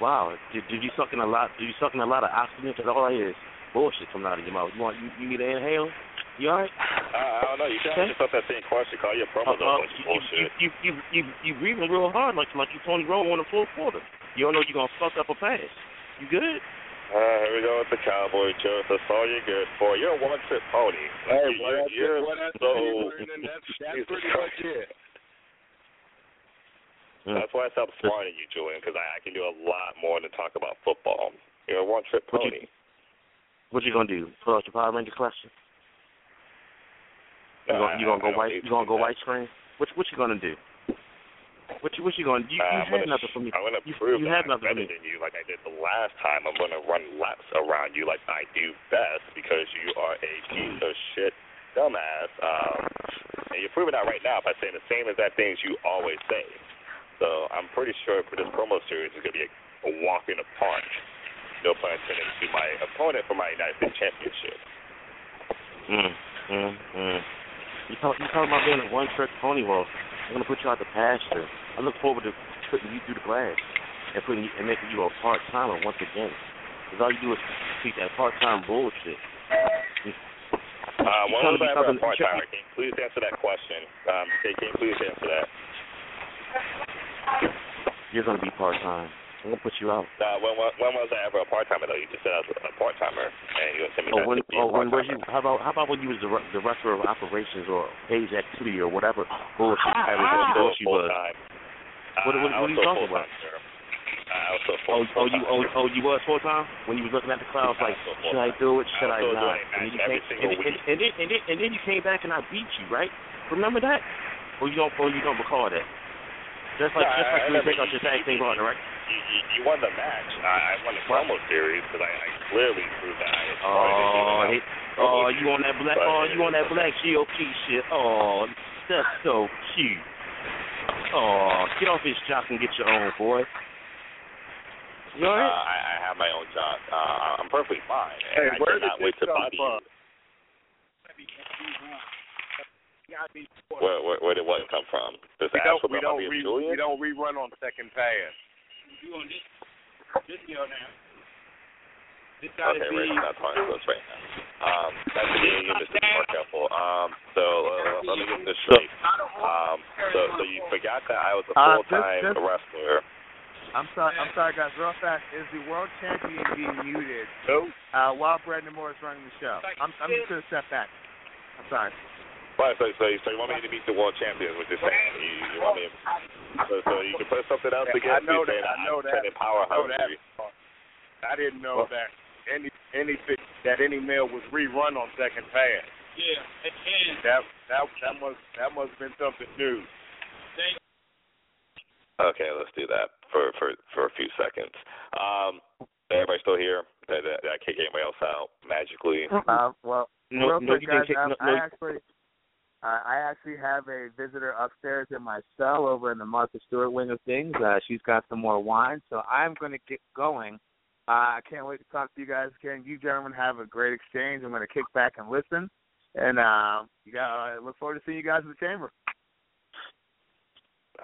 Wow, did, did you suck in a lot? Did you suck in a lot of oxygen? Because all I hear is bullshit coming out of your mouth. You want you, you need to inhale? You all right? Uh, I don't know. You should Okay. ask yourself that same question. Call your promo Uh, though. uh, Bunch you, bullshit. you, you, you, you, you breathing real hard like like you Tony Romo in the fourth quarter. You don't know you're gonna fuck up a pass. You good? Uh, here we go with the Cowboy Joe. That's all you're good for. You're a one-trick pony. Hey, you, what you're, I you're what I so. and that's, that's pretty Christ. much it. That's why I stopped smarting you, Julian, because I, I can do a lot more than talk about football. You're a one-trick What you- pony. What you gonna do? Pull out your Power Ranger collection? You gonna, you gonna go white? You to gonna go white screen? What what you gonna do? What you what you gonna? You, you I'm had gonna, nothing for me. I'm gonna You, prove you that had I'm nothing for better me. than you, like I did the last time. I'm gonna run laps around you like I do best because you are a piece of shit dumbass. Um, and you're proving that right now by saying the same exact things you always say. So I'm pretty sure for this promo series it's gonna be a, a walk in the park. No pun intended to my opponent for my United States Championship. Mm, mm, mm. You talk you talking about being a one trick pony? Well, I'm gonna put you out the pasture. I look forward to putting you through the glass and putting you, and making you a part timer once again. Because all you do is speak that part time bullshit. Uh, when was to be I ever a part timer? Can you please answer that question? Um, can you please answer that? You're gonna be part time. I'm gonna put you out. Uh, when, when when was I ever a part timer though? You just said I was a part timer, and you sent me Oh, when, to be a oh, when part-timer. you? How about how about when you was the re- director of operations or page activity or whatever bullshit I was full was? What- what- what are you talking about? I was so Oh, full. oh, you oh, oh you was full time when you was looking at the clouds like, I should I do it? Should I I not? And then you came, and, and, and then and then and then you came back and I beat you, right? Remember that? Or you don't or you don't recall that? Just like No, just I- like I you never- take out your tag team partner, right? You, you, you won the match. I, I won the promo series because I, I clearly proved that I was smarter than. Oh, he, oh, you on that black? Oh, you on that black GOP shit? Oh, that's so cute. Oh, get off his jock and get your own, boy. You Uh. I, I have my own job. Uh, I'm perfectly fine. Hey, and I where did cannot this wait to come body from? you. Where, where, where did what come from? This We don't, actual we don't, re, Julian? we don't rerun on second pass. Okay, right, that's fine. That's right now. Um, that's the game. You just need to be more careful. Um, so uh, let me get this straight. Um, so so you forgot that I was a Uh, full time this- this- wrestler. I'm sorry, I'm sorry, guys. Real fast, is the world champion being muted No. uh, while Brandon Moore is running the show? I'm, I'm just gonna step back. I'm sorry. Right, so, so, so you want me to meet the world champions? What you're saying? You, you want me? So, so you can put something else Yeah, against I know me saying that, I know I'm that. power I know that. I didn't know that any any that any mail was rerun on second pass. Yeah, and That that that must that must have been something new. Okay, let's do that for for for a few seconds. Um, everybody still here? That, that, that I can't get anybody else out magically. Uh, well, No, real no, quick, you guys, didn't kick. No, I actually, uh, I actually have a visitor upstairs in my cell over in the Martha Stewart wing of things. Uh, she's got some more wine, so I'm going to get going. Uh, I can't wait to talk to you guys again. You gentlemen have a great exchange. I'm going to kick back and listen. And uh, yeah, I look forward to seeing you guys in the chamber.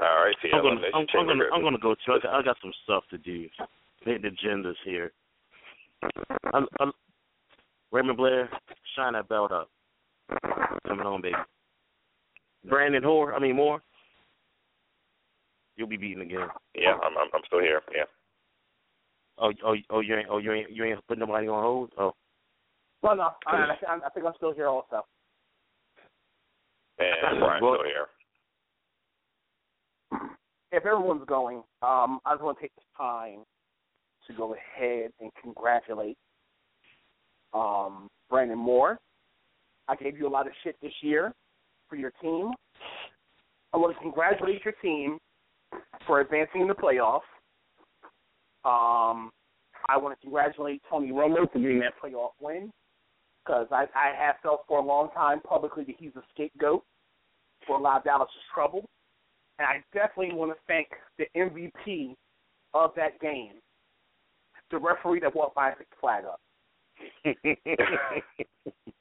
All right, see you I'm gonna, Elimination I'm, I'm Chamber, gonna, I'm gonna go. Too. I got, I got some stuff to do. Hit the agendas here. I'm, I'm, Raymond Blair, shine that belt up. Coming on, baby. Brandon Hoare, I mean Moore. You'll be beaten again. Yeah, I'm, I'm I'm still here. Yeah. Oh, oh, oh, you ain't, oh, you ain't, you ain't putting nobody on hold. Oh, Well, no, I, I, I think I'm still here also. And Bryan's Well- still here. If everyone's going, um, I just want to take this time to go ahead and congratulate um, Brandon Moore. I gave you a lot of shit this year for your team. I want to congratulate your team for advancing in the playoffs. Um, I want to congratulate Tony Romo for getting that playoff win because I, I have felt for a long time publicly that he's a scapegoat for a lot of Dallas' trouble. And I definitely want to thank the MVP of that game, the referee that walked by and picked the flag up.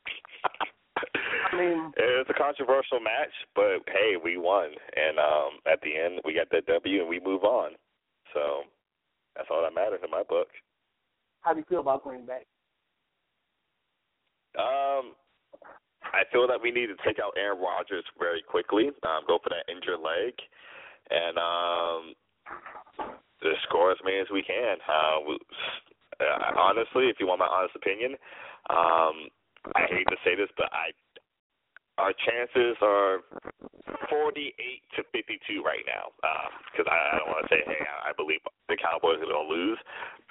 I mean, it's a controversial match, but hey, we won, and um, at the end we got that W, and we move on. So that's all that matters in my book. how do you feel about Green Bay? Um, I feel that we need to take out Aaron Rodgers very quickly. Um, go for that injured leg, and um, just score as many as we can. Uh, we- uh, honestly, if you want my honest opinion, um, I hate to say this, but I our chances are 48 to 52 right now. Because I, I don't want to say, hey, I, I believe the Cowboys are going to lose,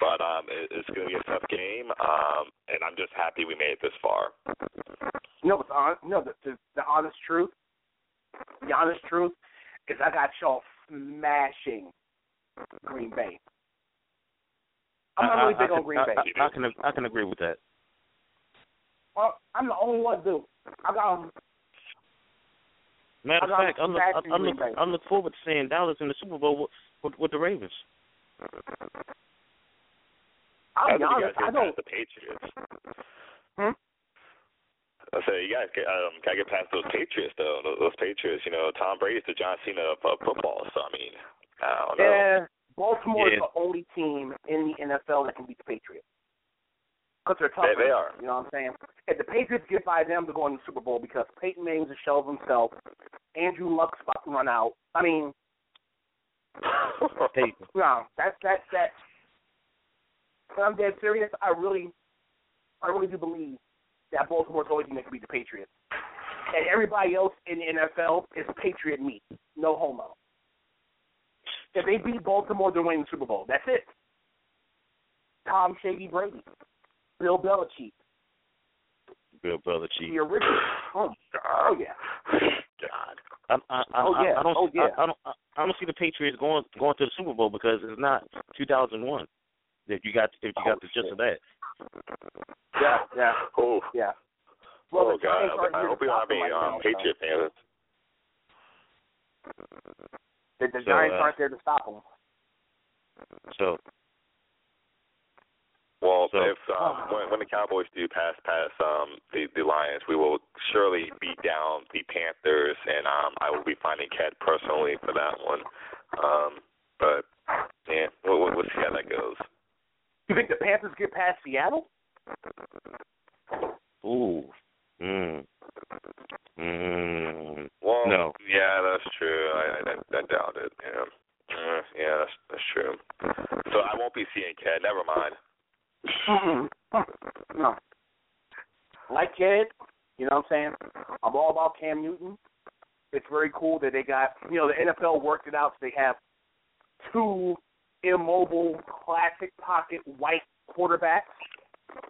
but um, it, it's going to be a tough game, um, and I'm just happy we made it this far. You know what's on? You know the, the the honest truth. The honest truth is I got y'all smashing Green Bay. I'm not really I, I, big on Green I, Bay. I, I can, I can agree with that. Well, I'm the only one, dude. I got 'em. Matter of I got fact, I'm look, smashing I'm look, I'm look forward to seeing Dallas in the Super Bowl with, with, with the Ravens. I'll I be honest. I don't. past the Patriots. Hmm? I say you guys get, um, gotta get past those Patriots though. Those, those Patriots, you know, Tom Brady's the John Cena of, of football. So I mean, I don't know. Yeah, Baltimore is the only team in the NFL that can beat the Patriots. Because they're tough. They- they are. You know what I'm saying? If the Patriots get by them, they're going to the Super Bowl because Peyton Manning's a shell of himself. Andrew Luck's about to run out. I mean, no, that's that's that. When I'm dead serious, I really, I really do believe that Baltimore's only team that beat the Patriots. And everybody else in the NFL is Patriot meat. No homo. If they beat Baltimore, they're winning the Super Bowl. That's it. Tom Shady Brady, Bill Belichick, Bill Belichick. the original. Oh, oh yeah. God. I, I, I, Oh, yeah. I, I don't, Oh, yeah. I, I don't, I, I don't see the Patriots going going to the Super Bowl because it's not 2001. If you got, if you got Oh, the gist shit. of that. Yeah, yeah, Oh, yeah. Well, oh God. aren't I hope to we don't have them any right um. Patriot fans. The, the So, Giants uh, aren't there to stop them. So, Well, So- if um, when, when the Cowboys do pass past um, the the Lions, we will surely beat down the Panthers, and um, I will be finding Cat personally for that one. Um, but yeah, we'll, we'll we'll see how that goes. You think the Panthers get past Seattle? ooh, mm, mm, Well, No. yeah, that's true. I I, I doubt it. Yeah, uh, yeah, that's that's true. So I won't be seeing Cat. Never mind. No. Like Kid, you know what I'm saying? I'm all about Cam Newton. It's very cool that they got, you know, the NFL worked it out so they have two immobile, classic pocket white quarterbacks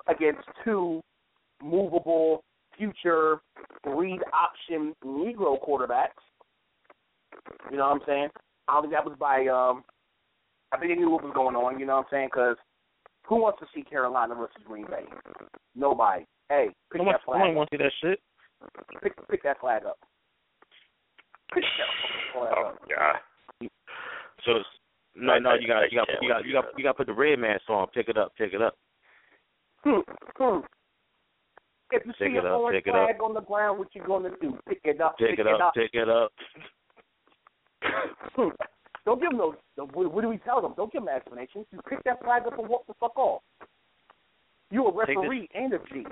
against two movable, future breed option Negro quarterbacks. You know what I'm saying? I think that was by, um, I think they knew what was going on, you know what I'm saying? Because who wants to see Carolina versus Green Bay? Nobody. Hey, pick no one, that no flag one wants to see that shit. Pick, pick that flag up. Pick that flag Oh up. God. So, it's, no, I- no, I- you got, I you got, can't you gotta, you got, that. you got to put the red mask on. Pick it up, pick it up. Hmm, hmm. If you Pick see it an up, orange pick it flag on the ground, what you gonna do? Pick it up. Pick it up, pick it up. Don't give them no. no what, what do we tell them? Don't give them explanations. You pick that flag up and walk the fuck off. You a Take this- referee and a G.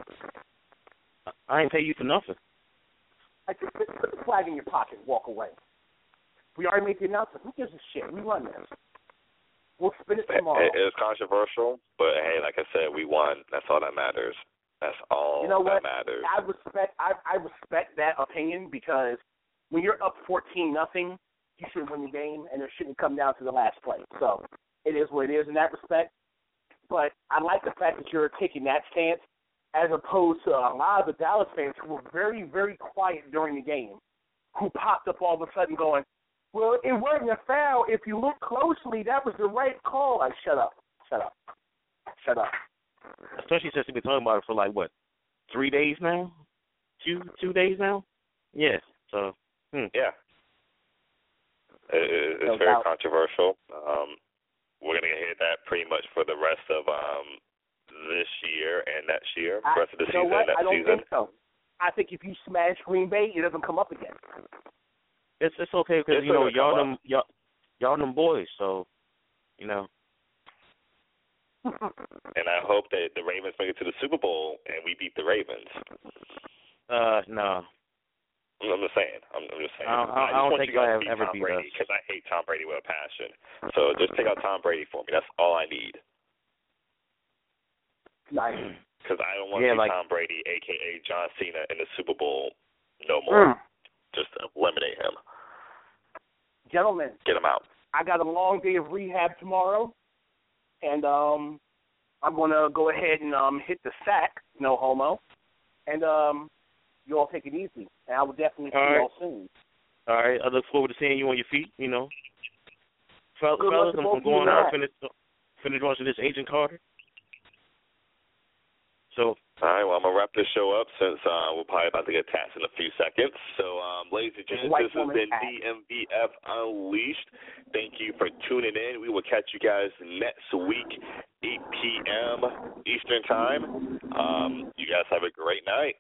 I ain't pay you for nothing. I just put, put the flag in your pocket, and walk away. We already made the announcement. Who gives a shit? We run this. We'll spin it tomorrow. It, it was controversial, but hey, like I said, we won. That's all that matters. That's all You know that what? matters. I respect I I respect that opinion because when you're up fourteen nothing, you should win the game and it shouldn't come down to the last play. So it is what it is in that respect. But I like the fact that you're taking that stance as opposed to a lot of the Dallas fans who were very, very quiet during the game, who popped up all of a sudden going, Well, it wasn't a foul. If you look closely, that was the right call. I shut up. Shut up. Shut up. Especially since we've been talking about it for like what, three days now? Two two days now? Yeah. So hmm. Yeah. It, it, No it's very doubt. controversial. Um, we're gonna hear that pretty much for the rest of um this year and next year, I, rest of the you know season, what? next I don't season. think so. I think if you smash Green Bay, it doesn't come up again. it's it's okay because you know y'all come them y'all y'all them boys. So you know And I hope that the Ravens make it to the Super Bowl and we beat the Ravens. uh no. I'm I'm just saying. I'm, I'm just saying. I don't- I just don't want think you guys I'll to beat ever Tom beat Brady because I hate Tom Brady with a passion. So just take out Tom Brady for me. That's all I need. Nice. Because I don't want Yeah, to see like- Tom Brady, aka John Cena, in the Super Bowl no more. Mm. Just eliminate him. Gentlemen, Get him out. I got a long day of rehab tomorrow, and um, I'm gonna go ahead and um hit the sack, no homo, and um, you all take it easy, and I will definitely see All y'all soon. All right. I look forward to seeing you on your feet. You know, Fel- Good fellas, I'm, both I'm going in out that. finish finish watching this Agent Carter. So All right, well, I'm going to wrap this show up since uh, we're probably about to get taxed in a few seconds. So, um, ladies and gentlemen, White this has been tax. DMVF Unleashed. Thank you for tuning in. We will catch you guys next week, 8 p.m. Eastern Time. Um, you guys have a great night.